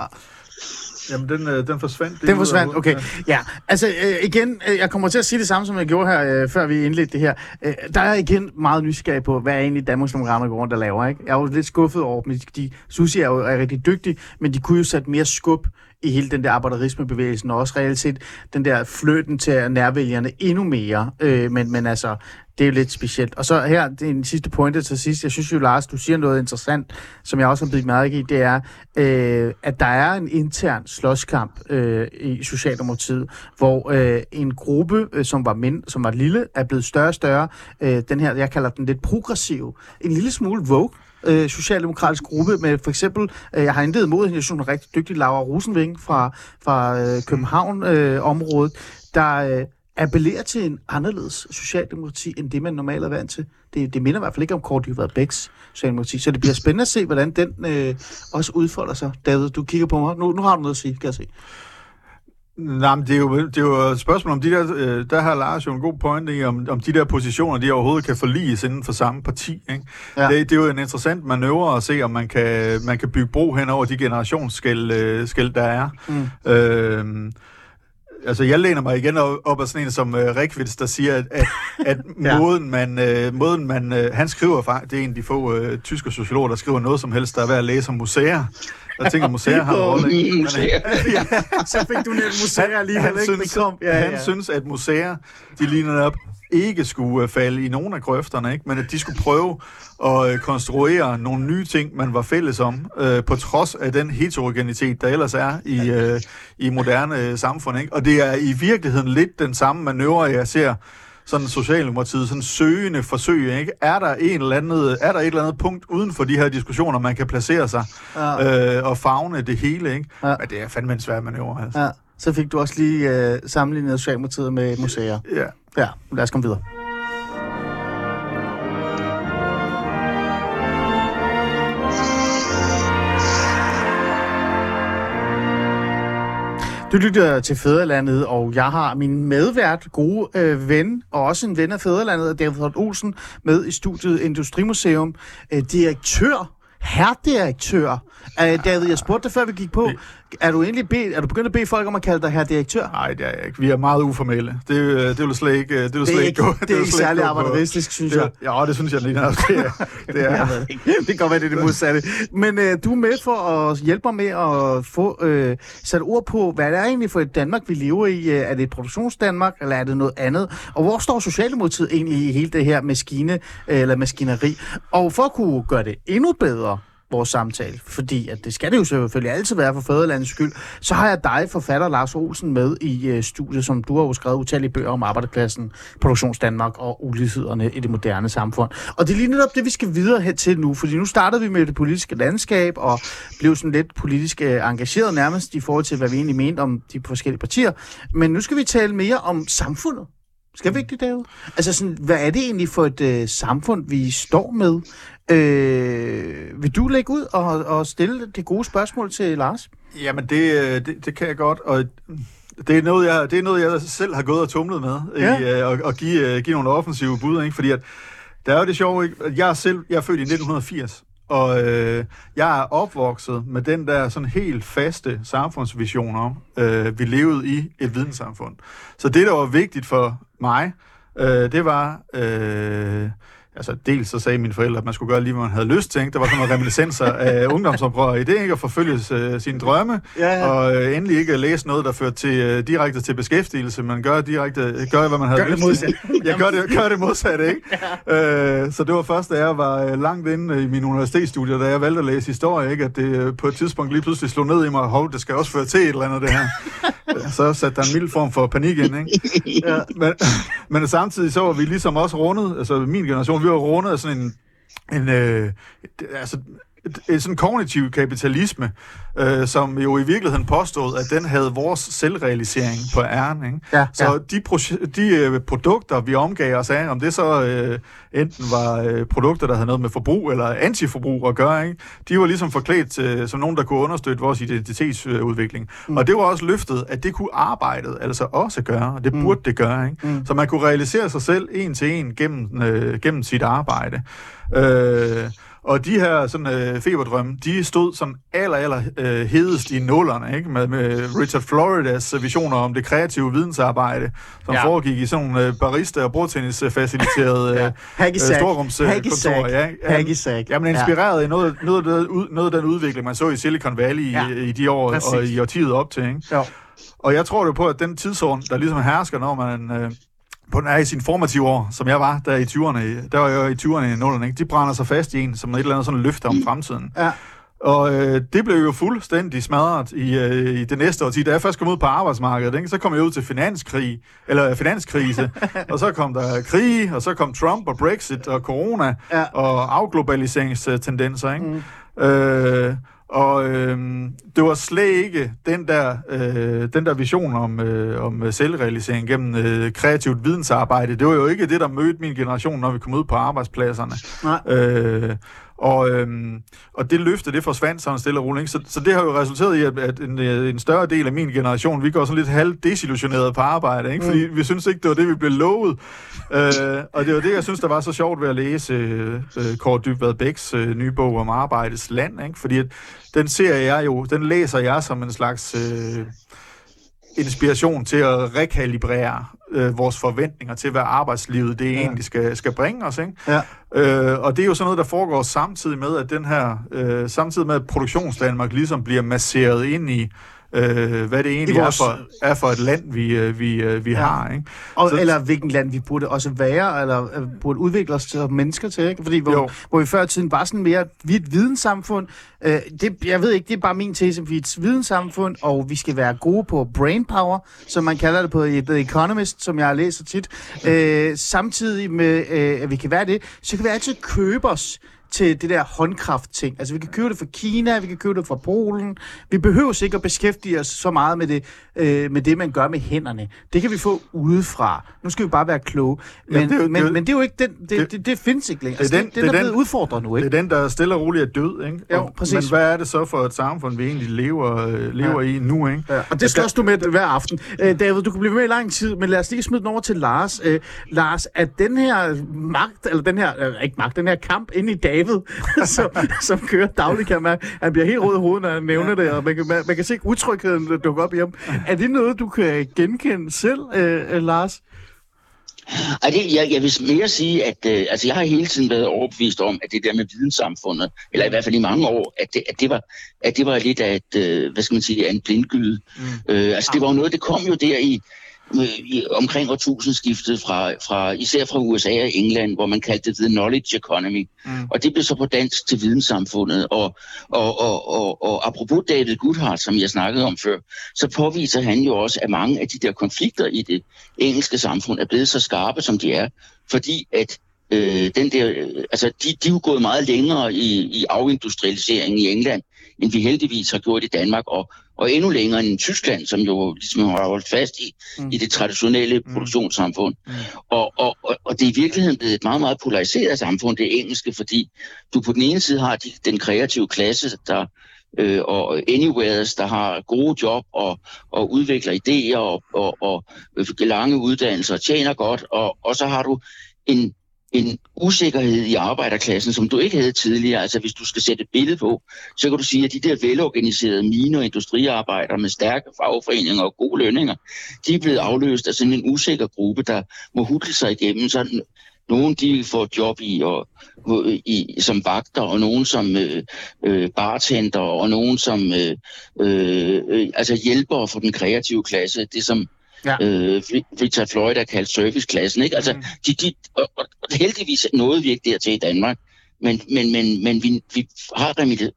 Jamen, den, øh, den forsvandt.
Den forsvandt, okay. Ja, altså øh, igen, øh, jeg kommer til at sige det samme, som jeg gjorde her, øh, før vi indledte det her. Øh, der er igen meget nysgerrig på, hvad er egentlig Danmarks Demokrater går rundt og laver, ikke? Jeg er jo lidt skuffet over dem. De, Susi er jo er rigtig dygtig, men de kunne jo sætte mere skub i hele den der arbejderismebevægelsen, og også reelt set den der fløten til nærvælgerne endnu mere. Øh, men, men altså, det er jo lidt specielt. Og så her, det er en sidste pointe til sidst. Jeg synes jo, Lars, du siger noget interessant, som jeg også har blivet mærke i, det er, øh, at der er en intern slåskamp øh, i Socialdemokratiet, hvor øh, en gruppe, øh, som var mind, som var lille, er blevet større og større. Øh, den her, jeg kalder den lidt progressiv. En lille smule vogue øh, socialdemokratisk gruppe med for eksempel, øh, jeg har intet imod hende, jeg synes hun er rigtig dygtig, Laura Rosenving fra, fra øh, København-området, øh, der øh, appellerer til en anderledes socialdemokrati, end det man normalt er vant til. Det, det minder i hvert fald ikke om Kort Dybvad Bæks socialdemokrati, så det bliver spændende at se, hvordan den øh, også udfolder sig. David, du kigger på mig. Nu, nu har du noget at sige, kan jeg se.
Nej, men det er, jo, det er jo et spørgsmål om de der, øh, der har Lars jo en god point i, om, om de der positioner, de overhovedet kan forliges inden for samme parti. Ikke?
Ja.
Det, det er jo en interessant manøvre at se, om man kan, man kan bygge bro hen over de generationsskæld, øh, skæld, der er. Mm. Øh, altså, jeg læner mig igen op, op af sådan en som øh, Rikvits, der siger, at, at, at
Ja.
ja. måden man, øh, måden man øh, han skriver faktisk, det er en af de få øh, tyske sociologer, der skriver noget som helst, der er værd at læse om museer. Jeg tænker, museer har en rolle. Men,
Museer.
Så fik du nævnt museer alligevel,
han
ikke?
synes,
kom. Ja,
han
ja.
synes, at museer, de lige netop ikke skulle øh, falde i nogen af grøfterne, ikke? men at de skulle prøve at øh, konstruere nogle nye ting, man var fælles om, øh, på trods af den heterogenitet, der ellers er i, øh, i moderne øh, samfund. Ikke? Og det er i virkeligheden lidt den samme manøvre, jeg ser sådan Socialdemokratiet, sådan søgende forsøg, ikke? Er der, en eller andet, er der et eller andet punkt uden for de her diskussioner, man kan placere sig
Ja.
øh, og fagne det hele, ikke?
Ja.
Ja. Men det er fandme en svær manøvre, altså.
Ja, så fik du også lige øh, sammenlignet Socialdemokratiet med museer.
Ja.
Ja, lad os komme videre. Du lytter til Fæderlandet, og jeg har min medvært, gode øh, ven, og også en ven af Fæderlandet, David Olsen, med i studiet Industrimuseum. Øh, direktør, herredirektør. Øh, David, jeg spurgte dig, før vi gik på, er du egentlig be, er du begyndt at bede folk om at kalde dig herredirektør?
Nej, det er jeg ikke. Vi er meget uformelle. Det, øh, det vil slet ikke, det vil
Det
slet
er
ikke gå.
det er
vil
ikke særlig arbejderistisk, synes
det,
jeg.
Ja, det synes jeg lige nok. Det er, det er.
det kan godt være, det er det modsatte. Men øh, du er med for at hjælpe mig med at få øh, sat ord på, hvad det er egentlig for et Danmark, vi lever i. Øh, Er det et produktionsdanmark, eller er det noget andet? Og hvor står Socialdemokratiet egentlig i hele det her maskine, øh, eller maskineri? Og for at kunne gøre det endnu bedre, vores samtale, fordi at det skal det jo selvfølgelig altid være for fædrelandets skyld, så har jeg dig, forfatter Lars Olsen, med i øh, studiet, som du har jo skrevet utallige bøger om arbejderklassen, produktionsdanmark og ulighederne i det moderne samfund. Og det er lige netop det, vi skal videre hen til nu, fordi nu startede vi med det politiske landskab og blev sådan lidt politisk øh, engageret nærmest i forhold til, hvad vi egentlig mente om de forskellige partier. Men nu skal vi tale mere om samfundet. Skal vi ikke det, David? Altså, sådan, hvad er det egentlig for et øh, samfund, vi står med? Øh, vil du lægge ud og, og stille det gode spørgsmål til Lars?
Jamen, det, øh, det, det kan jeg godt, og det er noget, jeg, det er noget, jeg selv har gået og tumlet med,
Ja.
i, øh, at, at give, øh, give nogle offensive bud, ikke? fordi at, der er jo det sjove, ikke? at jeg er selv jeg er født i 1980, og øh, jeg er opvokset med den der sådan helt faste samfundsvision om, øh, vi levede i et videnssamfund. Så det, der var vigtigt for mig, øh, det var... Øh, Altså, dels så sagde mine forældre, at man skulle gøre lige, hvad man havde lyst til. Ikke? Der var sådan nogle reminiscenser af ungdomsoprør i det, ikke? At forfølge øh, sine drømme,
Ja, ja.
og øh, endelig ikke læse noget, der fører til, øh, direkte til beskæftigelse, men gør direkte, gør, hvad man havde
Gør det
lyst
modsatte.
til. Ja, gør det, gør det modsatte, ikke? Ja. Øh, så det var først, da jeg var øh, langt inde i min universitetsstudier, da jeg valgte at læse historie, ikke? At det øh, på et tidspunkt lige pludselig slog ned i mig, hov, det skal også føre til et eller andet, det her. Øh, så satte der en mild form for panik ind, ikke?
Ja.
Men, men samtidig så var vi ligesom også rundet, altså min generation, vi var rundet af sådan en, en øh, altså et, sådan kognitiv kapitalisme, øh, som jo i virkeligheden påstod, at den havde vores selvrealisering på æren. Ikke?
Ja,
så
ja.
de, proje- de øh, produkter, vi omgav os af, om det så øh, enten var øh, produkter, der havde noget med forbrug eller antiforbrug at gøre, ikke? de var ligesom forklædt øh, som nogen, der kunne understøtte vores identitetsudvikling. Mm. Og det var også løftet, at det kunne arbejdet altså også gøre, og det
Mm.
burde det gøre. Ikke? Mm. Så man kunne realisere sig selv en til en gennem, øh, gennem sit arbejde. Øh, og de her sådan, øh, feberdrømme, de stod sådan aller, aller øh, hedest i nullerne, ikke? Med, med Richard Floridas visioner om det kreative vidensarbejde, som
Ja.
ja. foregik i sådan nogle øh, barista- og bordtennis-faciliterede
Ja.
ja.
Haggisack.
storrumskontorer.
Haggisack.
Ja,
Haggisack.
Jamen inspireret ja. i noget, noget, det, noget af den udvikling, man så i Silicon Valley
Ja.
ja. i, i de år
Præcis.
og i årtiet op til. Ikke?
Jo.
Og jeg tror jo på, at den tidsorden, der ligesom hersker, når man øh, på den er i sin formative år, som jeg var der i 20'erne, der var jeg i 20'erne i 0'erne, ikke? de brænder sig fast i en, som et eller andet sådan løfte om fremtiden.
Ja.
Og øh, det blev jo fuldstændig smadret i, øh, i det næste årti. Da jeg først kom ud på arbejdsmarkedet, ikke? så kom jeg ud til finanskrig, eller finanskrise, og så kom der krig, og så kom Trump og Brexit og corona
Ja.
og afglobaliseringstendenser. Ikke? Mm. Øh, og øh, det var slet ikke den der, øh, den der vision om, øh, om selvrealisering gennem øh, kreativt vidensarbejde. Det var jo ikke det, der mødte min generation, når vi kom ud på arbejdspladserne.
Nej.
Øh, og, øhm, og det løfte, det forsvandt sådan stille og roligt. ikke? Så, så det har jo resulteret i, at, at en, øh, en større del af min generation, vi går sådan lidt halvt desillusioneret på arbejde, ikke? fordi vi synes ikke, det var det, vi blev lovet. øh, og det var det, jeg synes, der var så sjovt ved at læse øh, øh, Kåre Dybvad Bæks øh, nye bog om arbejdets land, ikke? fordi at, den ser jeg jo, den læser jeg som en slags... Øh, inspiration til at rekalibrere øh, vores forventninger til, hvad arbejdslivet det ja. egentlig skal, skal bringe os. Ikke?
Ja.
Øh, og det er jo sådan noget, der foregår samtidig med, at den her, øh, samtidig med, at produktionsdanmark ligesom bliver masseret ind i, øh, hvad det egentlig
vores-
er, for, er for et land, vi, øh, vi, øh, vi
Ja.
har. Ikke?
Og,
Så-
eller hvilken land vi burde også være, eller øh, burde udvikle os til mennesker til, ikke? Fordi hvor,
Jo.
hvor vi før i tiden var sådan mere, vi et videnssamfund. Øh, det, jeg ved ikke, det er bare min tese, vi er et videnssamfund, og vi skal være gode på brain power, som man kalder det på i The Economist, som jeg læser tit. Øh, samtidig med, øh, at vi kan være det, så kan vi altid købe os til det der håndkraft-ting. Altså, vi kan købe det fra Kina, vi kan købe det fra Polen. Vi behøver ikke at beskæftige os så meget med det, øh, med det, man gør med hænderne. Det kan vi få udefra. Nu skal vi bare være kloge. Men,
Ja, det er jo-
men,
det
men det er jo ikke den, det, det,
det-
det findes ikke længere.
det er
Altså,
den-
det, den,
det
er
er
blevet
den-
udfordret nu,
Det
ikke?
er den, der stille og roligt er død. Ikke?
Jo,
Og-
præcis.
Men hvad er det så for et samfund, vi egentlig lever, øh, lever ja. i nu? Ikke?
Ja, og det slås du med hver aften. Øh, David, du kan blive med i lang tid, men lad os lige smide den over til Lars. Øh, Lars, er den her magt, eller den her, øh, ikke magt, den her kamp inde i David, som, som kører dagligt, kan man, han bliver helt rød i hovedet, når han nævner det, og man kan, man, man kan se utrygheden dukke op i ham. Er det noget, du kan genkende selv, øh, øh, Lars?
Ej, det, jeg, jeg vil mere sige, at øh, altså, jeg har hele tiden været overbevist om, at det der med videnssamfundet, eller i hvert fald i mange år, at det, at det, var, at det var lidt af et, øh, hvad skal man sige, af en blindgyde. Mm. Øh, altså det var jo noget, det kom jo der i, i omkring årtusindskiftet fra, fra, især fra USA og England, hvor man kaldte det the knowledge economy. Mm. Og det blev så på dansk til videnssamfundet. Og, og, og, og, og apropos David Goodhart, som jeg snakkede om før, så påviser han jo også, at mange af de der konflikter i det engelske samfund er blevet så skarpe, som de er, fordi at øh, den der, øh, altså de, de er jo gået meget længere i, i afindustrialiseringen i England, end vi heldigvis har gjort i Danmark, og, og endnu længere end Tyskland, som jo ligesom har holdt fast i, mm. i det traditionelle produktionssamfund. Mm. Og, og, og, og det er i virkeligheden blevet et meget, meget polariseret samfund, det engelske, fordi du på den ene side har de, den kreative klasse, der øh, og anywheres, der har gode job og, og udvikler idéer og, og, og lange uddannelser og tjener godt, og, og så har du en, en usikkerhed i arbejderklassen, som du ikke havde tidligere. Altså hvis du skal sætte et billede på, så kan du sige, at de der velorganiserede mine- og industriarbejdere med stærke fagforeninger og gode lønninger, de er blevet afløst af sådan en usikker gruppe, der må hudle sig igennem sådan nogle de får job i, og, i som vagter, og nogen som øh, øh, bartender, og nogen som øh, øh, øh altså hjælpere for den kreative klasse. Det som
Ja.
øh, Richard Floyd har kaldt serviceklassen. Ikke? Altså, de, de, og, og, heldigvis nåede vi ikke dertil i Danmark. Men, men, men, men vi, vi har remediet,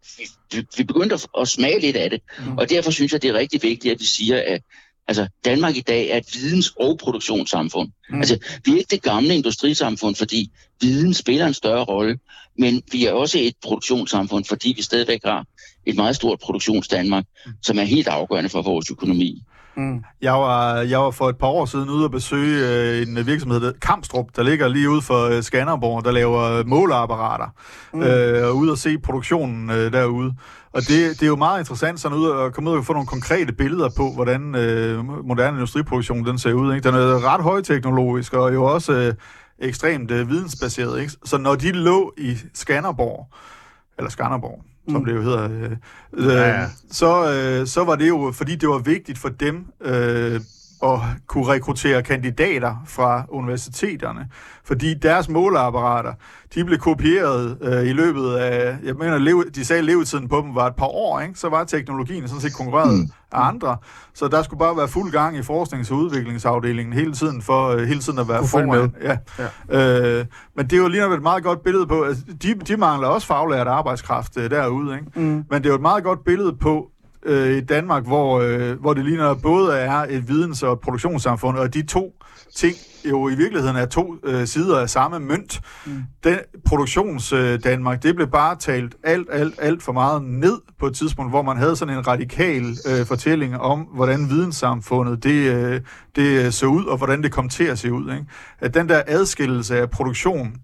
vi, vi begyndte at, at smage lidt af det. Mm. Og derfor synes jeg, det er rigtig vigtigt, at vi siger, at Altså, Danmark i dag er et videns- og produktionssamfund. Mm. Altså, vi er ikke det gamle industrisamfund, fordi viden spiller en større rolle, men vi er også et produktionssamfund, fordi vi stadigvæk har et meget stort produktionsdanmark, som er helt afgørende for vores økonomi.
Mm.
Jeg var, jeg var for et par år siden ude og besøge øh, en virksomhed, der Kamstrup, der ligger lige ude for øh, Skanderborg, der laver måleapparater, mm. øh, og ude og se produktionen øh, derude. Og det, det er jo meget interessant sådan ud at komme ud og få nogle konkrete billeder på, hvordan øh, moderne industriproduktion den ser ud. Ikke? Den er ret højteknologisk og jo også øh, ekstremt øh, vidensbaseret. Ikke? Så når de lå i Skanderborg, eller Skanderborg, som
Mm.
det jo hedder, øh, øh,
Ja, ja.
Så, øh, så var det jo, fordi det var vigtigt for dem øh, at kunne rekruttere kandidater fra universiteterne. Fordi deres måleapparater, de blev kopieret øh, i løbet af, jeg mener, leve, de sagde, at levetiden på dem var et par år, ikke? så var teknologien sådan set konkurreret mm. af andre. Så der skulle bare være fuld gang i forsknings- og udviklingsafdelingen hele tiden, for øh, hele tiden at være foran. Ja. Ja. Øh, men det er jo lige et meget godt billede på, altså, de, de mangler også faglært arbejdskraft øh, derude, ikke?
Mm.
Men det er jo et meget godt billede på øh, i Danmark, hvor, øh, hvor det ligner både er et videns- og et produktionssamfund, og de to ting jo i virkeligheden er to øh, sider af samme mønt. Mm. Den produktions øh, Danmark, det blev bare talt alt, alt, alt for meget ned på et tidspunkt, hvor man havde sådan en radikal øh, fortælling om, hvordan videnssamfundet det, øh, det øh, så ud, og hvordan det kom til at se ud. Ikke? At den der adskillelse af produktion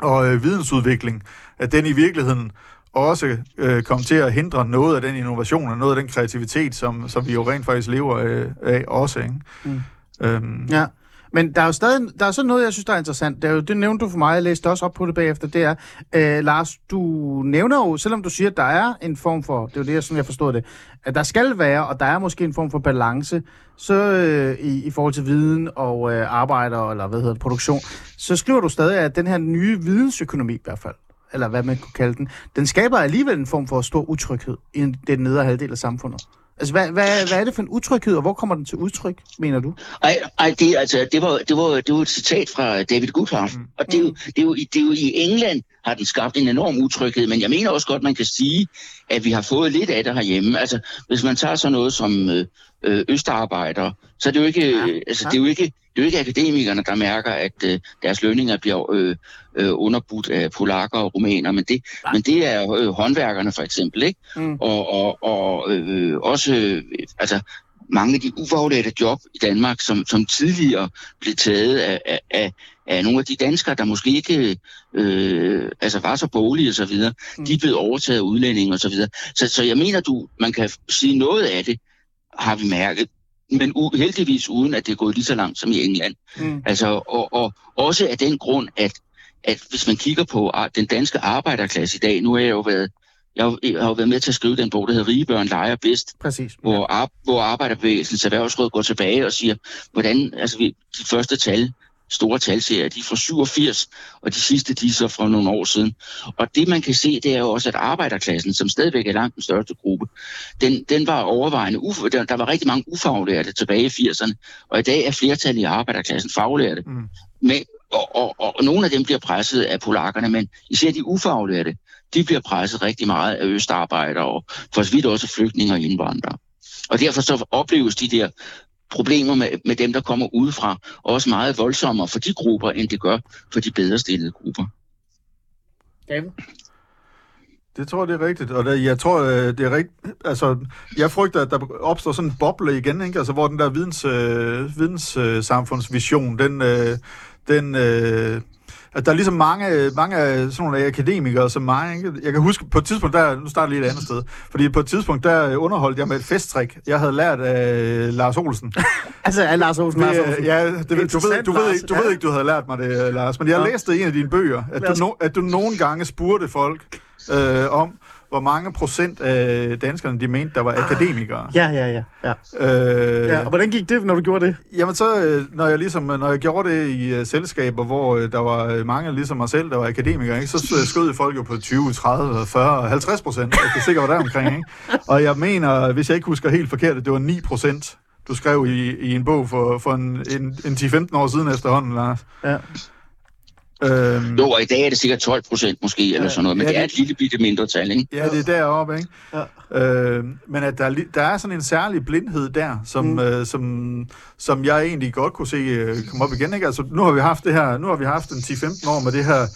og øh, vidensudvikling, at den i virkeligheden også øh, kom til at hindre noget af den innovation og noget af den kreativitet, som, som vi jo rent faktisk lever øh, af også. Ikke?
Mm.
Øhm,
Ja. Men der er jo stadig, der er sådan noget, jeg synes, der er interessant. Det, er jo, det nævnte du for mig, jeg læste også op på det bagefter, det er, øh, Lars, du nævner jo, selvom du siger, at der er en form for, det er jo det, som jeg forstod det, at der skal være, og der er måske en form for balance, så øh, i, i forhold til viden og øh, arbejder, eller hvad hedder det, produktion, så skriver du stadig, at den her nye vidensøkonomi i hvert fald, eller hvad man kunne kalde den, den skaber alligevel en form for stor utryghed i den nedre halvdel af samfundet. Altså, hvad, hvad, hvad er det for en utryghed, og hvor kommer den til udtryk, mener du?
Ej, ej det, altså, det, var, det, var, det var et citat fra David Goodhart, mm. og det er, jo, det, er jo, det er jo i England har den skabt en enorm utryghed, men jeg mener også godt, man kan sige, at vi har fået lidt af det herhjemme. Altså, hvis man tager sådan noget som øh, øh, østarbejdere, så er det jo ikke,
Ja,
ja, altså,
ja.
det er jo ikke, det er jo ikke akademikerne, der mærker, at øh, deres lønninger bliver øh, øh, underbudt af polakker og rumæner, men det, men det er øh, håndværkerne for eksempel, ikke?
Mm.
Og, og, og øh, også øh, altså, mange af de ufaglærte job i Danmark, som, som tidligere blev taget af, af, af, nogle af de danskere, der måske ikke øh, altså var så så videre,
Mm.
de er blevet overtaget af udlændinge og så videre. Så, så jeg mener, du, man kan sige noget af det, har vi mærket, men u- heldigvis uden, at det er gået lige så langt som i England.
Mm.
Altså, og, og også af den grund, at, at hvis man kigger på den danske arbejderklasse i dag, nu har jeg jo været, jeg har, jeg har jo været med til at skrive den bog, der hedder Rige børn leger bedst,
Præcis.
hvor, ar- hvor arbejderbevægelsens erhvervsråd går tilbage og siger, hvordan, altså vi, de første tal, store talserier, de er fra 87, og de sidste, de er så fra nogle år siden. Og det man kan se, det er jo også, at arbejderklassen, som stadigvæk er langt den største gruppe, den, den var overvejende, uf- der, der var rigtig mange ufaglærte tilbage i 80'erne, og i dag er flertallet i arbejderklassen faglærte.
Mm.
Men, og, og, og, og nogle af dem bliver presset af polakkerne, men især de ufaglærte, de bliver presset rigtig meget af østarbejdere, og for så vidt også flygtninge og indvandrere. Og derfor så opleves de der problemer med, med dem, der kommer udefra, også meget voldsommere for de grupper, end det gør for de bedre stillede grupper.
David?
Det tror jeg, det er rigtigt. Og det, jeg tror, øh, det er rigtigt. Altså, jeg frygter, at der opstår sådan en boble igen, ikke? Altså, hvor den der videns, øh, videnssamfundsvision, den, øh, den øh, at der er ligesom mange, mange af sådan nogle akademikere som mig. Ikke? Jeg kan huske på et tidspunkt, der, nu starter lige et andet sted, fordi på et tidspunkt, der underholdt jeg med et festtrik, jeg havde lært af Lars Olsen.
Altså, er Lars Olsen, Lars
Det,
Olsen.
ja, det, ved- du, ved, du, ved,
Lars.
ikke, du ved ikke, du havde lært mig det, Lars, men jeg
Ja.
læste i en af dine bøger, at du, no, at du nogle gange spurgte folk øh, om, hvor mange procent af danskerne, de mente, der var akademikere.
Ja, ja, ja. ja.
Øh,
ja. Og hvordan gik det, når du gjorde det?
Jamen så, øh, når jeg ligesom, når jeg gjorde det i uh, selskaber, hvor uh, der var mange ligesom mig selv, der var akademikere, ikke, så skød folk jo på 20, 30, 40, 50 procent. Jeg kan sikkert være der omkring, ikke? Og jeg mener, hvis jeg ikke husker helt forkert, det var 9 procent, du skrev i, i en bog for, for en, en, en 10-15 år siden efterhånden, Lars.
Ja.
Øhm,
Jo, og i dag er det sikkert 12 procent måske, eller sådan noget, men
Ja,
det er
det-
et lille bitte mindre tal, ikke?
Ja, det er deroppe, ikke? Ja. Øh, men at der, er der er sådan en særlig blindhed der, som, mm. øh, som, som jeg egentlig godt kunne se øh, komme op igen. Ikke? Altså, nu har vi haft det her, nu har vi haft en 10-15 år med det her,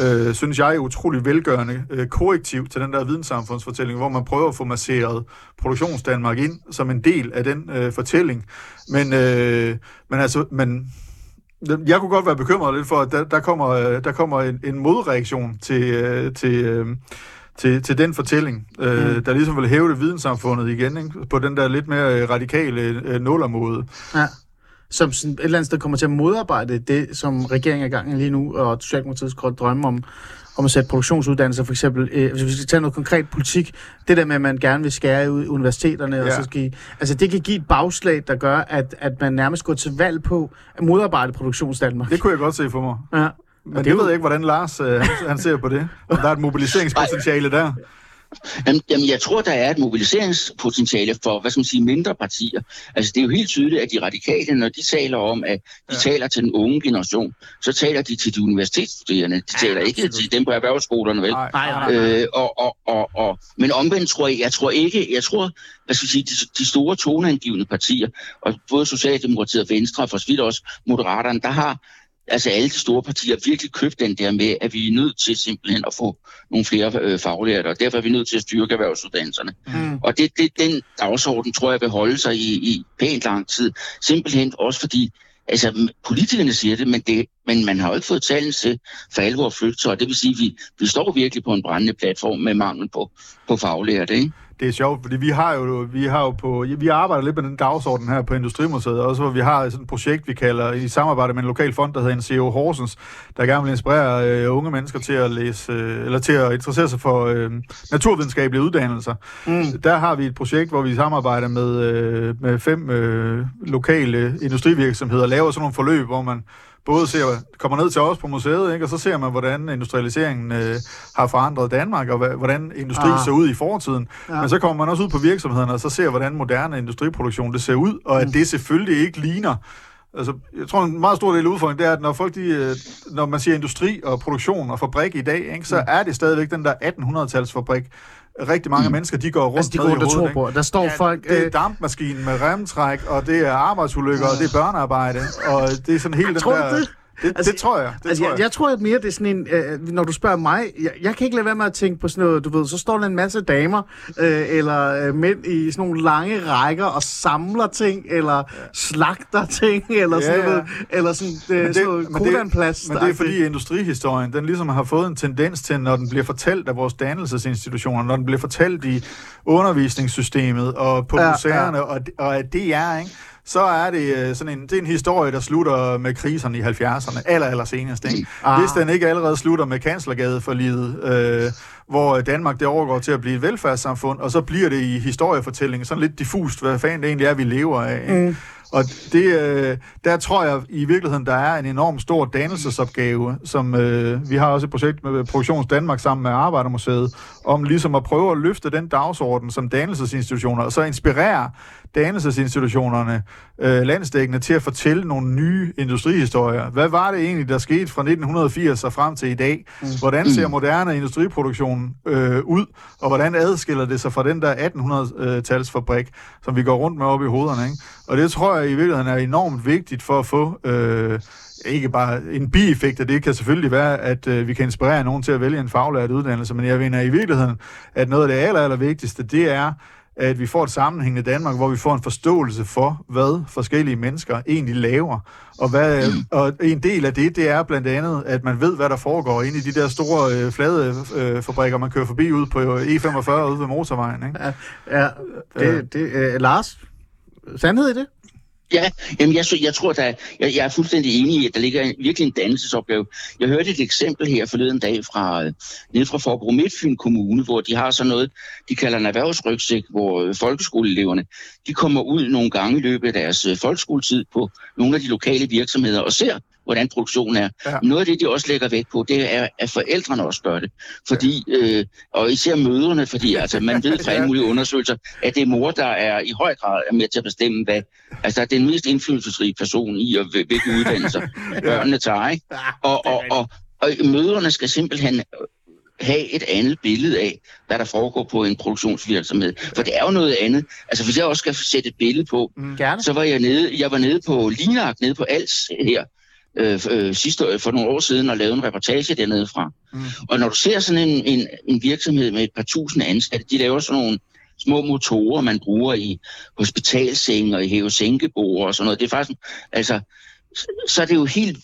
øh, synes jeg, utrolig velgørende øh, korrektiv til den der videnssamfundsfortælling, hvor man prøver at få masseret Produktionsdanmark ind som en del af den øh, fortælling. Men, øh, men altså, men jeg kunne godt være bekymret lidt for, at der, der kommer, øh, der kommer en, en modreaktion til, øh, til, øh, til, til den fortælling, mm. der ligesom vil hæve det videnssamfundet igen, ikke? på den der lidt mere radikale nullermåde.
Ja. Som sådan et eller andet sted kommer til at modarbejde det, som regeringen er i gang lige nu, og Socialdemokratiets godt drømme om, om at sætte produktionsuddannelser, for eksempel, øh, hvis vi skal tage noget konkret politik, det der med, at man gerne vil skære ud universiteterne, ja. og så skal I, altså det kan give et bagslag, der gør, at, at man nærmest går til valg på at modarbejde produktionsdanmark.
Det kunne jeg godt se for mig.
Ja.
Men
det
det, ved jeg ikke, hvordan Lars øh, han, han ser på det. Om der er et mobiliseringspotentiale der.
Jamen, jamen, jeg tror, der er et mobiliseringspotentiale for, hvad skal man sige, mindre partier. Altså, det er jo helt tydeligt, at de radikale, når de taler om, at de ja. taler til den unge generation, så taler de til de universitetsstuderende. De taler ikke
absolut.
til dem på erhvervsskolerne, vel?
Nej,
Nej, nej.
Øh, og, og, og, og, men omvendt tror jeg, jeg tror ikke, jeg tror, hvad skal jeg sige, de, de store toneangivende partier, og både Socialdemokratiet og Venstre, og for også Moderaterne, der har altså alle de store partier virkelig købt den der med, at vi er nødt til simpelthen at få nogle flere øh, faglærte, og derfor er vi nødt til at styrke erhvervsuddannelserne.
Mm.
Og det, det, den dagsorden, tror jeg, vil holde sig i, i pænt lang tid. Simpelthen også fordi, altså politikerne siger det, men, det, men man har jo ikke fået tallene til for alvor flytte sig, og det vil sige, at vi, vi står virkelig på en brændende platform med mangel på, på faglærte, ikke?
Det er sjovt, fordi vi har jo, vi har jo på, vi arbejder lidt med den dagsorden her på Industrimuseet, også hvor vi har sådan et projekt, vi kalder i samarbejde med en lokal fond, der hedder NCO Horsens, der gerne vil inspirere øh, unge mennesker til at læse, øh, eller til at interessere sig for øh, naturvidenskabelige uddannelser. Mm. Der har vi et projekt, hvor vi samarbejder med, øh, med fem øh, lokale industrivirksomheder, laver sådan nogle forløb, hvor man både ser, kommer ned til os på museet, ikke? og så ser man, hvordan industrialiseringen øh, har forandret Danmark, og hvordan industri
Ah.
så ud i fortiden. Ja. Men så kommer man også ud på virksomhederne, og så ser, hvordan moderne industriproduktion det ser ud, og at det selvfølgelig ikke ligner Altså, jeg tror, en meget stor del af udfordringen, det er, at når, folk de, øh, når man siger industri og produktion og fabrik i dag, ikke, så er det stadigvæk den der 1800-talsfabrik. Rigtig mange mm. mennesker, de går rundt
Altså, de
med
går rundt tror på. Der står
Ja,
folk...
det er
øh,
dampmaskinen med remtræk, og det er arbejdsulykker, og det er børnearbejde, og det er sådan helt den der...
det?
Det,
Altså,
det tror jeg. Det
altså,
tror
jeg, jeg tror at mere, det er sådan en... Øh, når du spørger mig, jeg, jeg kan ikke lade være med at tænke på sådan noget, du ved, så står der en masse damer, øh, eller øh, mænd i sådan nogle lange rækker og samler ting, eller ja. slagter ting, eller sådan
Ja, ja.
noget, eller sådan, øh, sådan noget
men det, men det er fordi industrihistorien, den ligesom har fået en tendens til, når den bliver fortalt af vores dannelsesinstitutioner, når den bliver fortalt i undervisningssystemet og på
Ja,
museerne
ja.
og, og at det er, ikke? Så er det øh, sådan en, det er en historie, der slutter med kriserne i 70'erne, aller, aller senest. Ikke?
Ah.
Hvis den ikke allerede slutter med kanslergade for livet, øh, hvor Danmark det overgår til at blive et velfærdssamfund, og så bliver det i historiefortællingen sådan lidt diffust, hvad fanden det egentlig er, vi lever af. Ikke? Mm. Og det, øh, der tror jeg i virkeligheden, der er en enorm stor dannelsesopgave, som øh, vi har også et projekt med Produktions Danmark sammen med Arbejdermuseet, om ligesom at prøve at løfte den dagsorden som dannelsesinstitutioner, og så inspirere dannelsesinstitutionerne øh, landsdækkende til at fortælle nogle nye industrihistorier. Hvad var det egentlig, der skete fra 1980 og frem til i dag? Hvordan ser moderne industriproduktion øh, ud, og hvordan adskiller det sig fra den der 1800-talsfabrik, som vi går rundt med op i hovederne? Ikke? Og det tror jeg i virkeligheden er enormt vigtigt for at få... Øh, ikke bare en bieffekt af det kan selvfølgelig være, at øh, vi kan inspirere nogen til at vælge en faglært uddannelse, men jeg mener i virkeligheden, at noget af det aller, aller vigtigste, det er, at vi får et sammenhængende Danmark, hvor vi får en forståelse for, hvad forskellige mennesker egentlig laver. Og, hvad, og en del af det, det er blandt andet, at man ved, hvad der foregår inde i de der store øh, flade øh, fabrikker, man kører forbi ude på E45 ude ved motorvejen. Ikke?
Ja, det, det, øh, Lars, sandhed i det?
Ja, jamen jeg, jeg tror, der, jeg, jeg er fuldstændig enig i, at der ligger en, virkelig en dannelsesopgave. Jeg hørte et eksempel her forleden dag fra øh, nede fra Forbro Midtfyn Kommune, hvor de har sådan noget, de kalder en erhvervsrygsæk, hvor øh, folkeskoleeleverne, de kommer ud nogle gange i løbet af deres øh, folkeskoletid på nogle af de lokale virksomheder og ser, hvordan produktionen er.
Ja.
Ja. Noget af det, de også lægger vægt på, det er, at forældrene også gør det. Fordi, øh, og især mødrene, fordi altså, man ved fra alle mulige undersøgelser, at det er mor, der er i høj grad er med til at bestemme, hvad, altså det er den mest indflydelsesrige person i, og hvil- hvilke uddannelser børnene tager. Ikke? Og, og, og, og møderne skal simpelthen have et andet billede af, hvad der foregår på en produktionsvirksomhed. For det er jo noget andet. Altså hvis jeg også skal sætte et billede på,
Mm.
Så var jeg nede, jeg var nede på Linak, nede på Als her, øh, øh, sidste, for nogle år siden og lavede en reportage dernede fra.
Mm.
Og når du ser sådan en, en, en virksomhed med et par tusind ansatte, de laver sådan nogle små motorer, man bruger i hospitalsenge og i hæve-sænkebord og sådan noget. Det er faktisk, altså, så, så er det jo helt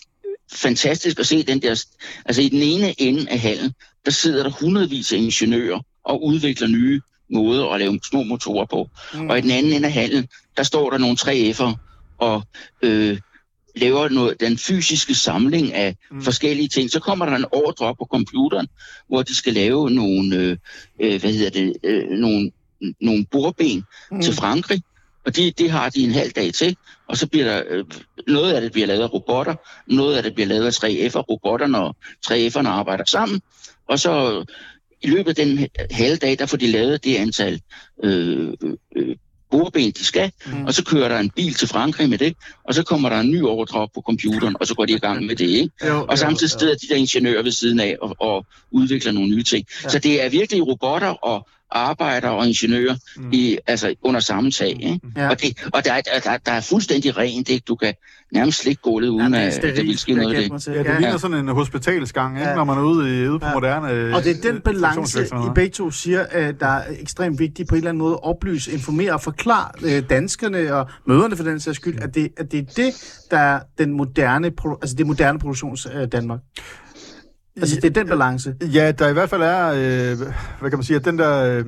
fantastisk at se den der, altså i den ene ende af hallen, der sidder der hundredvis af ingeniører og udvikler nye måder at lave små motorer på. Mm. Og i den anden ende af hallen, der står der nogle 3F'ere og øh, laver noget, den fysiske samling af mm. forskellige ting. Så kommer der en ordre op på computeren, hvor de skal lave nogle, øh, øh, hvad hedder det, øh, nogle, nogle bordben mm. til Frankrig. Og det, det har de en halv dag til, og så bliver der, øh, noget af det bliver lavet af robotter, noget af det bliver lavet af 3F'er, robotter, når 3F'erne arbejder sammen, og så i løbet af den halve dag, der får de lavet det antal øh, øh, bordben, de skal, mm. og så kører der en bil til Frankrig med det, og så kommer der en ny ordre op på computeren, og så går de i gang med det, ikke?
Jo,
Og samtidig sidder de der ingeniører ved siden af og, og udvikler nogle nye ting. Ja. Så det er virkelig robotter og arbejdere og ingeniører mm. i, altså under samme tag. Ikke?
Ja.
Og, det, og der, er, der, der er fuldstændig rent. Ikke? Du kan nærmest slikke gulvet, uden at der vil ske noget af det.
Ja, det ligner sådan en hospitalsgang, ikke,
Ja.
når man er ude, i, ude på
Ja.
moderne
Og det er den
øh,
balance. I begge to siger, at der er ekstremt vigtigt på en eller anden måde at oplyse, informere og forklare øh, danskerne og møderne for den sags skyld, at det, at det er det, der er den moderne, altså det moderne produktions øh, Danmark. Altså det er den balance.
Ja, der i hvert fald er, øh, hvad kan man sige, at den der, øh,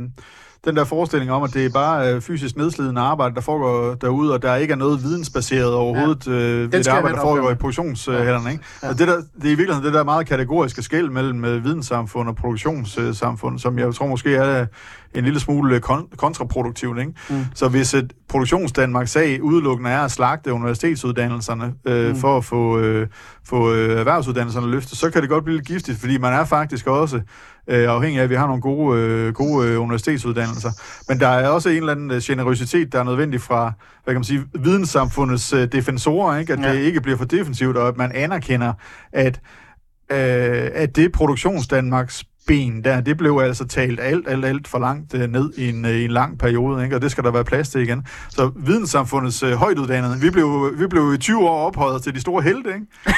den der forestilling om, at det er bare øh, fysisk nedslidende arbejde, der foregår derude, og der ikke er noget vidensbaseret overhovedet ja. øh, ved det arbejde, der foregår i produktionshælderne. Ikke? Ja. Og det, der, det er i virkeligheden det der meget kategoriske skæld mellem øh, videnssamfund og produktionssamfund, som jeg tror måske er en lille smule kon- kontraproduktivt. Ikke? Mm. Så hvis et produktionsdanmark sag udelukkende er at slagte universitetsuddannelserne øh, mm. for at få, øh, få øh, erhvervsuddannelserne løftet, så kan det godt blive lidt giftigt, fordi man er faktisk også øh, afhængig af, at vi har nogle gode, øh, gode øh, universitetsuddannelser. Men der er også en eller anden øh, generøsitet, der er nødvendig fra hvad kan man sige, videnssamfundets øh, defensorer, ikke? at
Ja.
det ikke bliver for defensivt, og at man anerkender, at, øh, at det produktionsdanmarks ben der, det blev altså talt alt, alt, alt for langt øh, ned i en, øh, i en lang periode, ikke? og det skal der være plads til igen. Så videnssamfundets øh, højtuddannede, vi blev, vi blev i 20 år ophøjet til de store helte, ikke?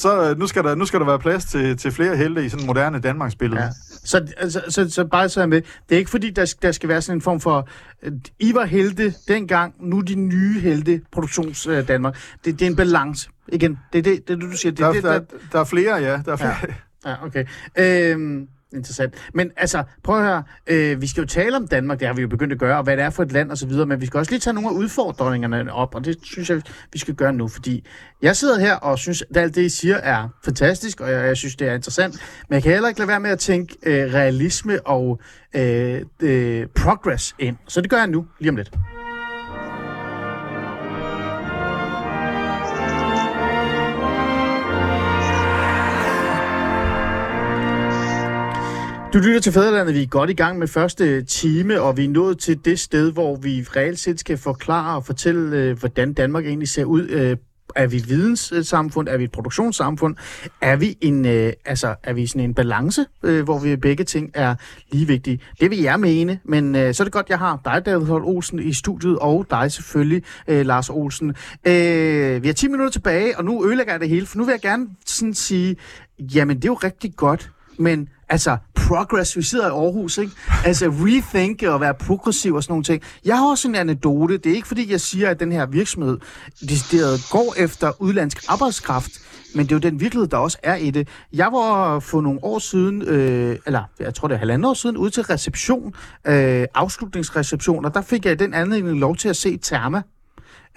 Så øh, nu skal, der, nu skal der være plads til, til flere helte i sådan moderne Danmarks billede.
Ja. Så, altså, så, så bare så med, det er ikke fordi, der, der skal være sådan en form for, øh, I var helte dengang, nu er de nye helte produktions øh, Danmark. Det, det er en balance. Igen, det er det, det, du siger. Det, er
Der,
det,
der,
der,
der er flere, ja. Der er flere.
Ja. Ja, okay. Øhm, interessant. Men altså, prøv at høre. Øh, vi skal jo tale om Danmark, det har vi jo begyndt at gøre, og hvad det er for et land og så videre, men vi skal også lige tage nogle af udfordringerne op, og det synes jeg, vi skal gøre nu, fordi jeg sidder her og synes, at alt det, I siger, er fantastisk, og jeg, jeg synes, det er interessant, men jeg kan heller ikke lade være med at tænke øh, realisme og øh, øh, progress ind. Så det gør jeg nu, lige om lidt. Du lytter til Fæderlandet, vi er godt i gang med første time, og vi er nået til det sted, hvor vi reelt set skal forklare og fortælle, øh, hvordan Danmark egentlig ser ud. Øh, er vi et videnssamfund? Er vi et produktionssamfund? Er vi en, øh, altså, er vi sådan en balance, hvor vi begge ting er lige vigtige? Det vil jeg mene, men så er det godt, jeg har dig, David Holt Olsen, i studiet, og dig selvfølgelig, Lars Olsen. Vi har 10 minutter tilbage, og nu ødelægger jeg det hele, for nu vil jeg gerne sådan sige, jamen det er jo rigtig godt, men altså progress, vi sidder i Aarhus, ikke? Altså rethink og være progressiv og sådan nogle ting. Jeg har også en anekdote. Det er ikke fordi, jeg siger, at den her virksomhed decideret går efter udlandsk arbejdskraft, men det er jo den virkelighed, der også er i det. Jeg var for nogle år siden, øh, eller jeg tror det er halvandet år siden, ude til reception, øh, afslutningsreception, og der fik jeg i den anledning lov til at se Therma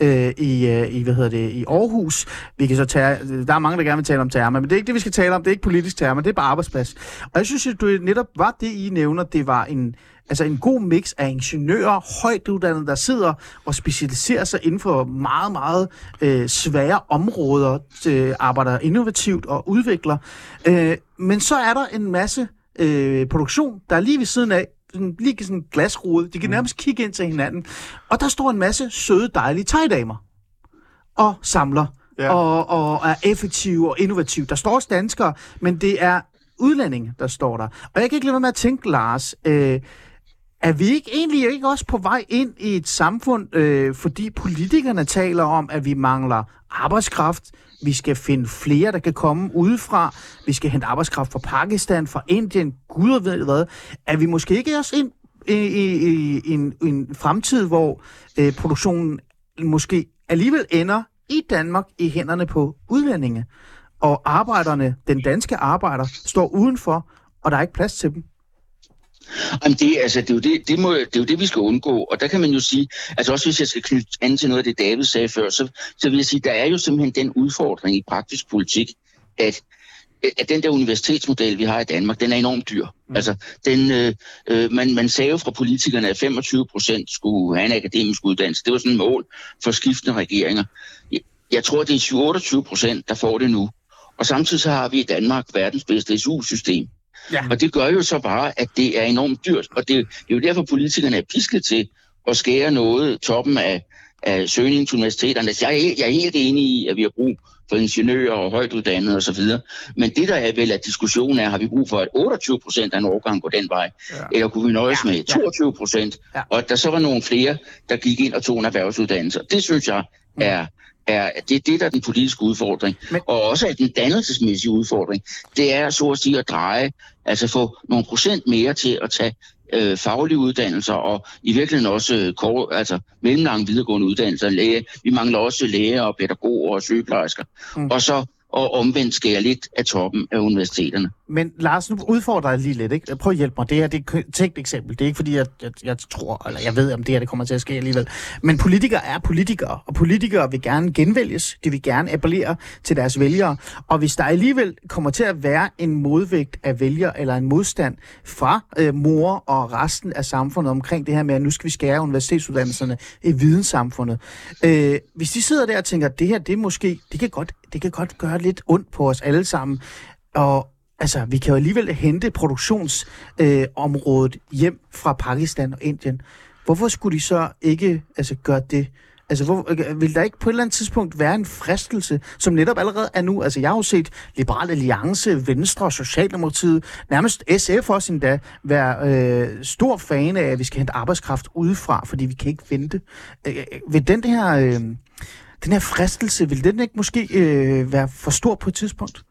øh, i, øh, i, hvad hedder det, i Aarhus. Vi kan så tage, der er mange, der gerne vil tale om termer, men det er ikke det, vi skal tale om. Det er ikke politisk termer, det er bare arbejdsplads. Og jeg synes, at du netop var det, I nævner, det var en, altså en god mix af ingeniører, højt uddannede, der sidder og specialiserer sig inden for meget, meget øh, svære områder, øh, arbejder innovativt og udvikler. Øh, men så er der en masse øh, produktion, der er lige ved siden af, sådan, lige sådan en glasrude. De kan nærmest kigge ind til hinanden. Og der står en masse søde, dejlige thaidamer og samler ja.
Ja.
og, og er effektive og innovative. Der står også danskere, men det er udlændinge, der står der. Og jeg kan ikke lade være med at tænke, Lars, øh, er vi ikke egentlig ikke også på vej ind i et samfund, øh, fordi politikerne taler om, at vi mangler arbejdskraft, vi skal finde flere, der kan komme udefra, vi skal hente arbejdskraft fra Pakistan, fra Indien, gud og ved hvad. Er vi måske ikke også ind i, i, i, i en, en fremtid, hvor øh, produktionen måske alligevel ender i Danmark i hænderne på udlændinge, og arbejderne, den danske arbejder, står udenfor, og der er ikke plads til dem?
Jamen det, altså, det, er jo det, det, må, det er jo det, vi skal undgå. Og der kan man jo sige, altså også hvis jeg skal knytte an til noget af det, David sagde før, så, så vil jeg sige, der er jo simpelthen den udfordring i praktisk politik, at at den der universitetsmodel, vi har i Danmark, den er enormt dyr. Mm. Altså, den, øh, øh, man, man sagde jo fra politikerne, at 25 procent skulle have en akademisk uddannelse. Det var sådan et mål for skiftende regeringer. Jeg, jeg tror, det er 28 procent, der får det nu. Og samtidig så har vi i Danmark verdens bedste SU-system.
Ja.
Og det gør jo så bare, at det er enormt dyrt. Og det, det er jo derfor, politikerne er pisket til at skære noget toppen af, af søgningen til universiteterne. Så jeg er, helt- jeg er helt enig i, at vi har brug for ingeniører og højt uddannede osv. Men det, der er vel, at diskussionen er, har vi brug for, at 28 procent af en årgang går den vej? Ja. Eller kunne vi nøjes
Ja,
med 22 procent?
Ja.
Ja. Og at der så var nogle flere, der gik ind og tog en erhvervsuddannelse. Det synes jeg er, er det, er det, der er den politiske udfordring.
Men-.
Og også er den dannelsesmæssige udfordring. Det er så at sige at dreje, altså få nogle procent mere til at tage øh, faglige uddannelser, og i virkeligheden også øh, kort, altså mellemlange videregående uddannelser. Læge. Vi mangler også læger og pædagoger og sygeplejersker.
Mm.
Og så og omvendt skære lidt af toppen af universiteterne.
Men Lars, nu udfordrer jeg lige lidt. Ikke? Prøv at hjælpe mig. Det her det er et tænkt eksempel. Det er ikke fordi, jeg, jeg, jeg tror, eller jeg ved, om det her det kommer til at ske alligevel. Men politikere er politikere, og politikere vil gerne genvælges. De vil gerne appellere til deres vælgere. Og hvis der alligevel kommer til at være en modvægt af vælgere, eller en modstand fra øh, mor og resten af samfundet omkring det her med, at nu skal vi skære universitetsuddannelserne i videnssamfundet. Øh, hvis de sidder der og tænker, at det her, det er måske, det kan godt, det kan godt gøre lidt ondt på os alle sammen, og altså, vi kan jo alligevel hente produktionsområdet øh, hjem fra Pakistan og Indien. Hvorfor skulle de så ikke altså, gøre det? Altså, hvor, øh, vil der ikke på et eller andet tidspunkt være en fristelse, som netop allerede er nu? Altså, jeg har jo set Liberal Alliance, Venstre og Socialdemokratiet, nærmest SF også endda, være øh, stor fan af, at vi skal hente arbejdskraft udefra, fordi vi kan ikke vente. Øh, øh vil den her, øh, den her fristelse, vil den ikke måske øh, være for stor på et tidspunkt?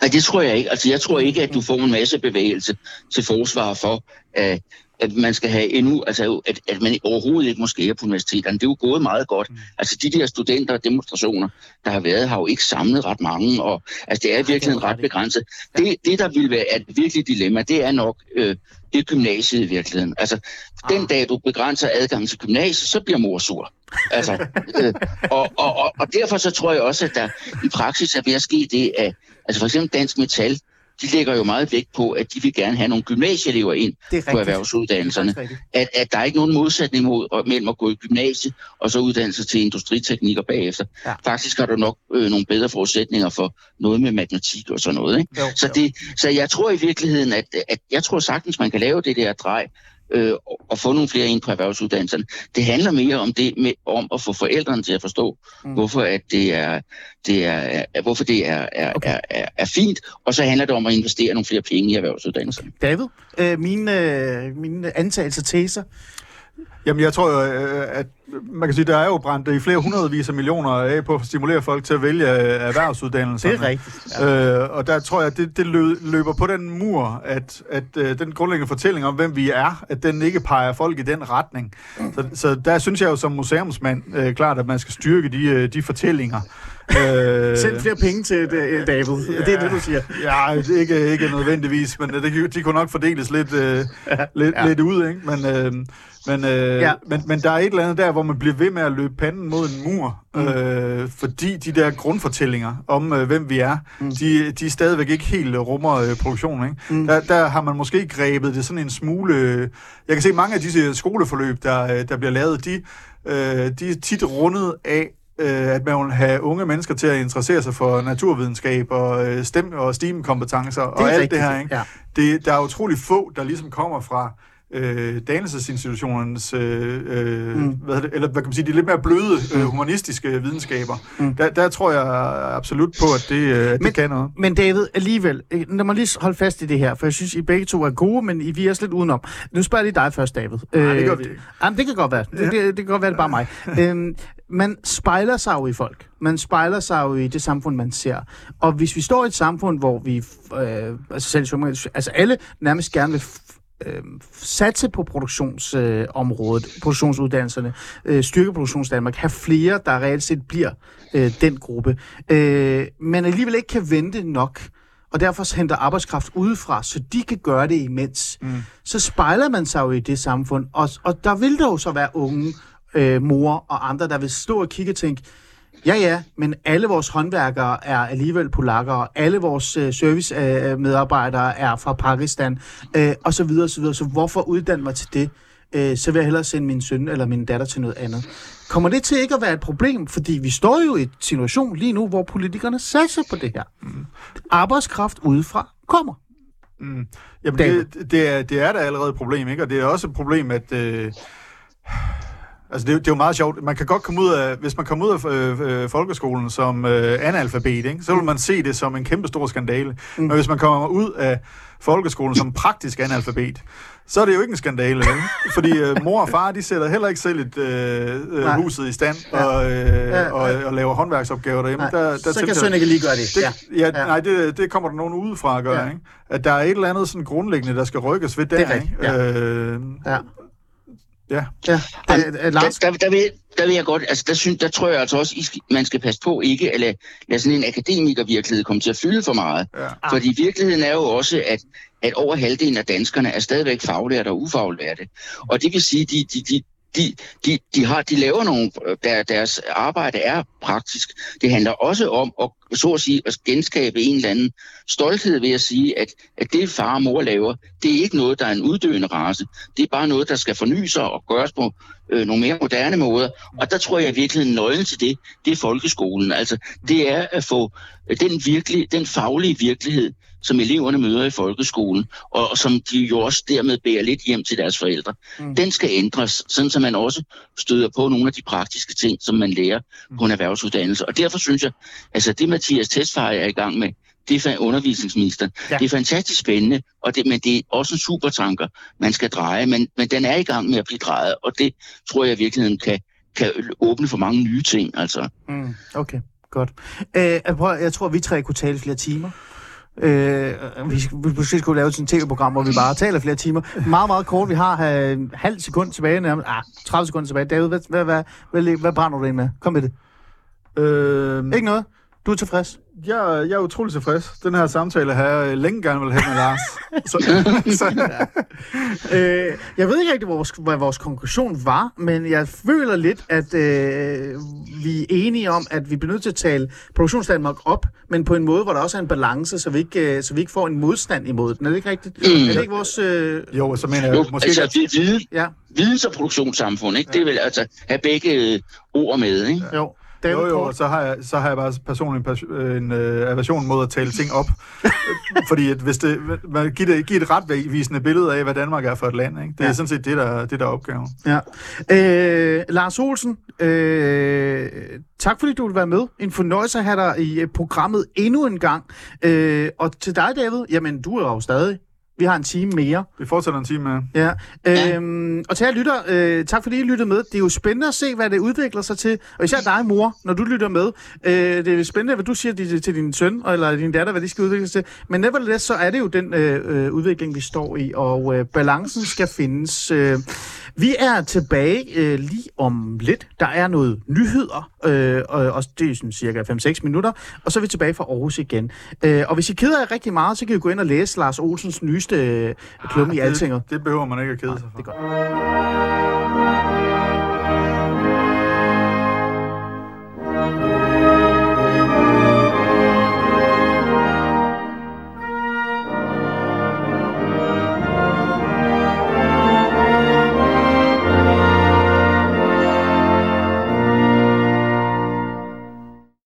Nej, det tror jeg ikke. Altså, jeg tror ikke, at du får en masse bevægelse til forsvar for, at, at man skal have endnu, altså at, at man overhovedet ikke må skære på universiteterne. Det er jo gået meget godt. Altså, de der studenter og demonstrationer, der har været, har jo ikke samlet ret mange, og altså, det er virkelig ret begrænset. Det, det, der vil være et virkelig dilemma, det er nok øh, det er gymnasiet i virkeligheden. Altså, den dag du begrænser adgangen til gymnasiet, så bliver mor sur. Altså, øh, og, og, og, og derfor så tror jeg også, at der i praksis er ved at ske det, at altså for eksempel Dansk Metal, de lægger jo meget vægt på, at de vil gerne have nogle gymnasieelever ind på erhvervsuddannelserne.
Er.
At, at der er ikke nogen modsætning mod, mellem at gå i gymnasiet og så uddannelse til industriteknikker bagefter.
Ja.
Faktisk har du nok øh, nogle bedre forudsætninger for noget med matematik og sådan noget. Ikke?
Jo,
Så,
jo.
det, så jeg tror i virkeligheden, at, at jeg tror sagtens, man kan lave det der drej øh, og- få nogle flere ind på erhvervsuddannelserne. Det handler mere om det med, om at få forældrene til at forstå,
Mm.
hvorfor at det er, det er, hvorfor det er, er,
okay.
er, er, er fint, og så handler det om at investere nogle flere penge i erhvervsuddannelserne.
David, øh, mine, øh, mine antagelser, teser.
Jamen, jeg tror jo, øh, at man kan sige, der er jo brændt i flere hundredvis af millioner af på at stimulere folk til at vælge øh, erhvervsuddannelserne.
Det er rigtigt. Ja.
Øh, og der tror jeg, at det, det lø- løber på den mur, at, at øh, den grundlæggende fortælling om, hvem vi er, at den ikke peger folk i den retning. Så, så der synes jeg jo som museumsmand øh, klart, at man skal styrke de, øh, de fortællinger. Øh,
Send flere penge til det, David. Det er det, du siger.
Ja, det ikke, ikke nødvendigvis, men øh, det, de kunne nok fordeles lidt, øh, lidt,
Ja.
ja. lidt ud, ikke? Men, øh, men, øh,
Ja.
men, men der er et eller andet der, hvor man bliver ved med at løbe panden mod en mur, mm. øh, fordi de der grundfortællinger om, øh, hvem vi er, mm. de, de stadigvæk ikke helt øh, rummer øh, produktionen. Ikke? Mm. Der, der har man måske grebet det sådan en smule... øh, Jeg kan se, mange af disse skoleforløb, der, øh, der bliver lavet, de, øh, de er tit rundet af, øh, at man vil have unge mennesker til at interessere sig for naturvidenskab og øh, stem- og steamkompetencer og alt
rigtigt,
det her. Ikke?
ja.
Det, der er utrolig få, der ligesom kommer fra øh, dannelsesinstitutionernes, øh, øh, mm. hvad det, eller hvad kan man sige, de lidt mere bløde øh, humanistiske videnskaber. Mm. Der, der tror jeg absolut på, at det, øh,
Men-
det kan noget.
Men David, alligevel, øh, lad mig lige holde fast i det her, for jeg synes, I begge to er gode, men I vi er også lidt udenom. Nu spørger jeg lige dig først, David.
Nej, det gør vi ikke.
Jamen, det kan godt være. Det, det, det kan godt være, det er bare mig. øhm, man spejler sig jo i folk. Man spejler sig jo i det samfund, man ser. Og hvis vi står i et samfund, hvor vi, øh, altså, selv, altså alle nærmest gerne vil øh, satse på produktionsområdet, øh, produktionsuddannelserne, øh, styrke produktionsdanmark, have flere, der reelt set bliver øh, den gruppe, øh, men alligevel ikke kan vente nok, og derfor henter arbejdskraft udefra, så de kan gøre det imens, mm. så spejler man sig jo i det samfund, og, og der vil der jo så være unge øh, mor og andre, der vil stå og kigge og tænke, Ja, ja, men alle vores håndværkere er alligevel polakker, alle vores øh, servicemedarbejdere øh, er fra Pakistan, øh, og så videre, og så videre. Så hvorfor uddanne mig til det? Øh, så vil jeg hellere sende min søn eller min datter til noget andet. Kommer det til ikke at være et problem? Fordi vi står jo i en situation lige nu, hvor politikerne satser på det her. Mm. Arbejdskraft udefra kommer.
Jamen,
David.
det, det, er, det er da allerede et problem, ikke? Og det er også et problem, at... Øh, altså, det, er jo- det er jo meget sjovt. Man kan godt komme ud af... Hvis man kommer ud af øh, øh, folkeskolen som øh, analfabet, ikke? så vil man se det som en kæmpe stor skandale. Mm. Men hvis man kommer ud af folkeskolen som praktisk analfabet, så er det jo ikke en skandale, vel? Fordi øh, mor og far, de sætter heller ikke selv et, øh, øh, huset i stand
Ja.
og, øh,
Ja,
og,
ja.
og laver håndværksopgaver derhjemme.
Nej,
der, der
så kan søn ikke lige gøre det.
det,
Ja.
ja, ja,
Ja.
nej, det, det kommer der nogen udefra at gøre,
Ja.
ja. ikke? At der er et eller andet sådan grundlæggende, der skal rykkes ved der,
Det er rigtigt,
ikke? Øh,
Ja.
Ja.
Ja,
Jamen,
Lars,
Der, der, der, vil, der vil jeg godt, altså der, synes, der tror jeg altså også, man skal passe på ikke at lade, lade sådan en akademikervirkelighed komme til at fylde for meget.
Ja.
Fordi virkeligheden er jo også, at, at over halvdelen af danskerne er stadigvæk faglærte og ufaglærte. Og det vil sige, de, de, de, de, de, de, har, de laver nogle, der, deres arbejde er praktisk. Det handler også om at, så at sige, at genskabe en eller anden stolthed ved at sige, at, at det far og mor laver, det er ikke noget, der er en uddøende race. Det er bare noget, der skal forny sig og gøres på øh, nogle mere moderne måder. Og der tror jeg virkelig, at nøglen til det, det er folkeskolen. Altså, det er at få øh, den, virkelig, den faglige virkelighed, som eleverne møder i folkeskolen, og, og som de jo også dermed bærer lidt hjem til deres forældre, mm. den skal ændres, sådan så man også støder på nogle af de praktiske ting, som man lærer på en erhvervsuddannelse. Og derfor synes jeg, altså det Mathias Tesfaye er i gang med, det er undervisningsministeren.
Ja.
Det er fantastisk spændende, og det, men det er også en supertanker, man skal dreje, men, men den er i gang med at blive drejet, og det tror jeg i virkeligheden kan, kan åbne for mange nye ting. Altså.
Mm, okay, godt. Øh, jeg, tror, vi tre kunne tale flere timer. Øh, vi, vi måske skulle lave sådan et tv-program, hvor vi bare taler flere timer. Meget, meget kort. Vi har øh, halv sekund tilbage, nærmest. Ah, 30 sekunder tilbage. David, hvad, hvad, hvad, hvad, hvad brænder du ind med? Kom med det.
Øh,
Ikke noget? Du er tilfreds?
jeg, jeg er utrolig tilfreds. Den her samtale har jeg længe gerne vil have med Lars. Så, så,
øh, jeg ved ikke rigtig, hvor vores, hvad vores konklusion var, men jeg føler lidt, at øh, vi er enige om, at vi bliver nødt til at tale produktionsdanmark op, men på en måde, hvor der også er en balance, så vi ikke, øh, så vi ikke får en modstand imod den. Er det ikke rigtigt? Mm. Er det ikke vores... Øh,
jo, så mener jeg
Jo,
måske
altså, vi- viden,
ja,
videns- og produktionssamfund, ikke? det vil altså have begge øh, ord med. Ikke?
jo.
Jo, jo, så har jeg, så har jeg bare personligt en, pas- en øh, aversion mod at tale ting op. Fordi at hvis det, man giver, det, giver et retvisende billede af, hvad Danmark er for et land. Ikke? Det er
Ja.
ja. sådan set det, der, det, der er opgaven.
Ja. Øh, Lars Olsen, øh, tak fordi du vil være med. En fornøjelse at have dig i øh, programmet endnu en gang. Øh, og til dig, David, jamen du er jo stadig. Vi har en time mere.
Vi fortsætter en time med.
Ja. Øhm, og til jer lytter, øh, tak fordi I lyttede med. Det er jo spændende at se, hvad det udvikler sig til. Og især dig, mor, når du lytter med. Øh, det er spændende, hvad du siger til, til din søn eller din datter, hvad de skal udvikle sig til. Men nevertheless, så er det jo den øh, øh, udvikling, vi står i, og øh, balancen skal findes. Øh, vi er tilbage øh, lige om lidt. Der er noget nyheder, øh, og, og det er sådan cirka 5-6 minutter, og så er vi tilbage fra Aarhus igen. Øh, og hvis I keder jer rigtig meget, så kan I gå ind og læse Lars Olsens nyeste øh, klumme i Altinget.
det behøver man ikke at kede sig for.
Det er godt.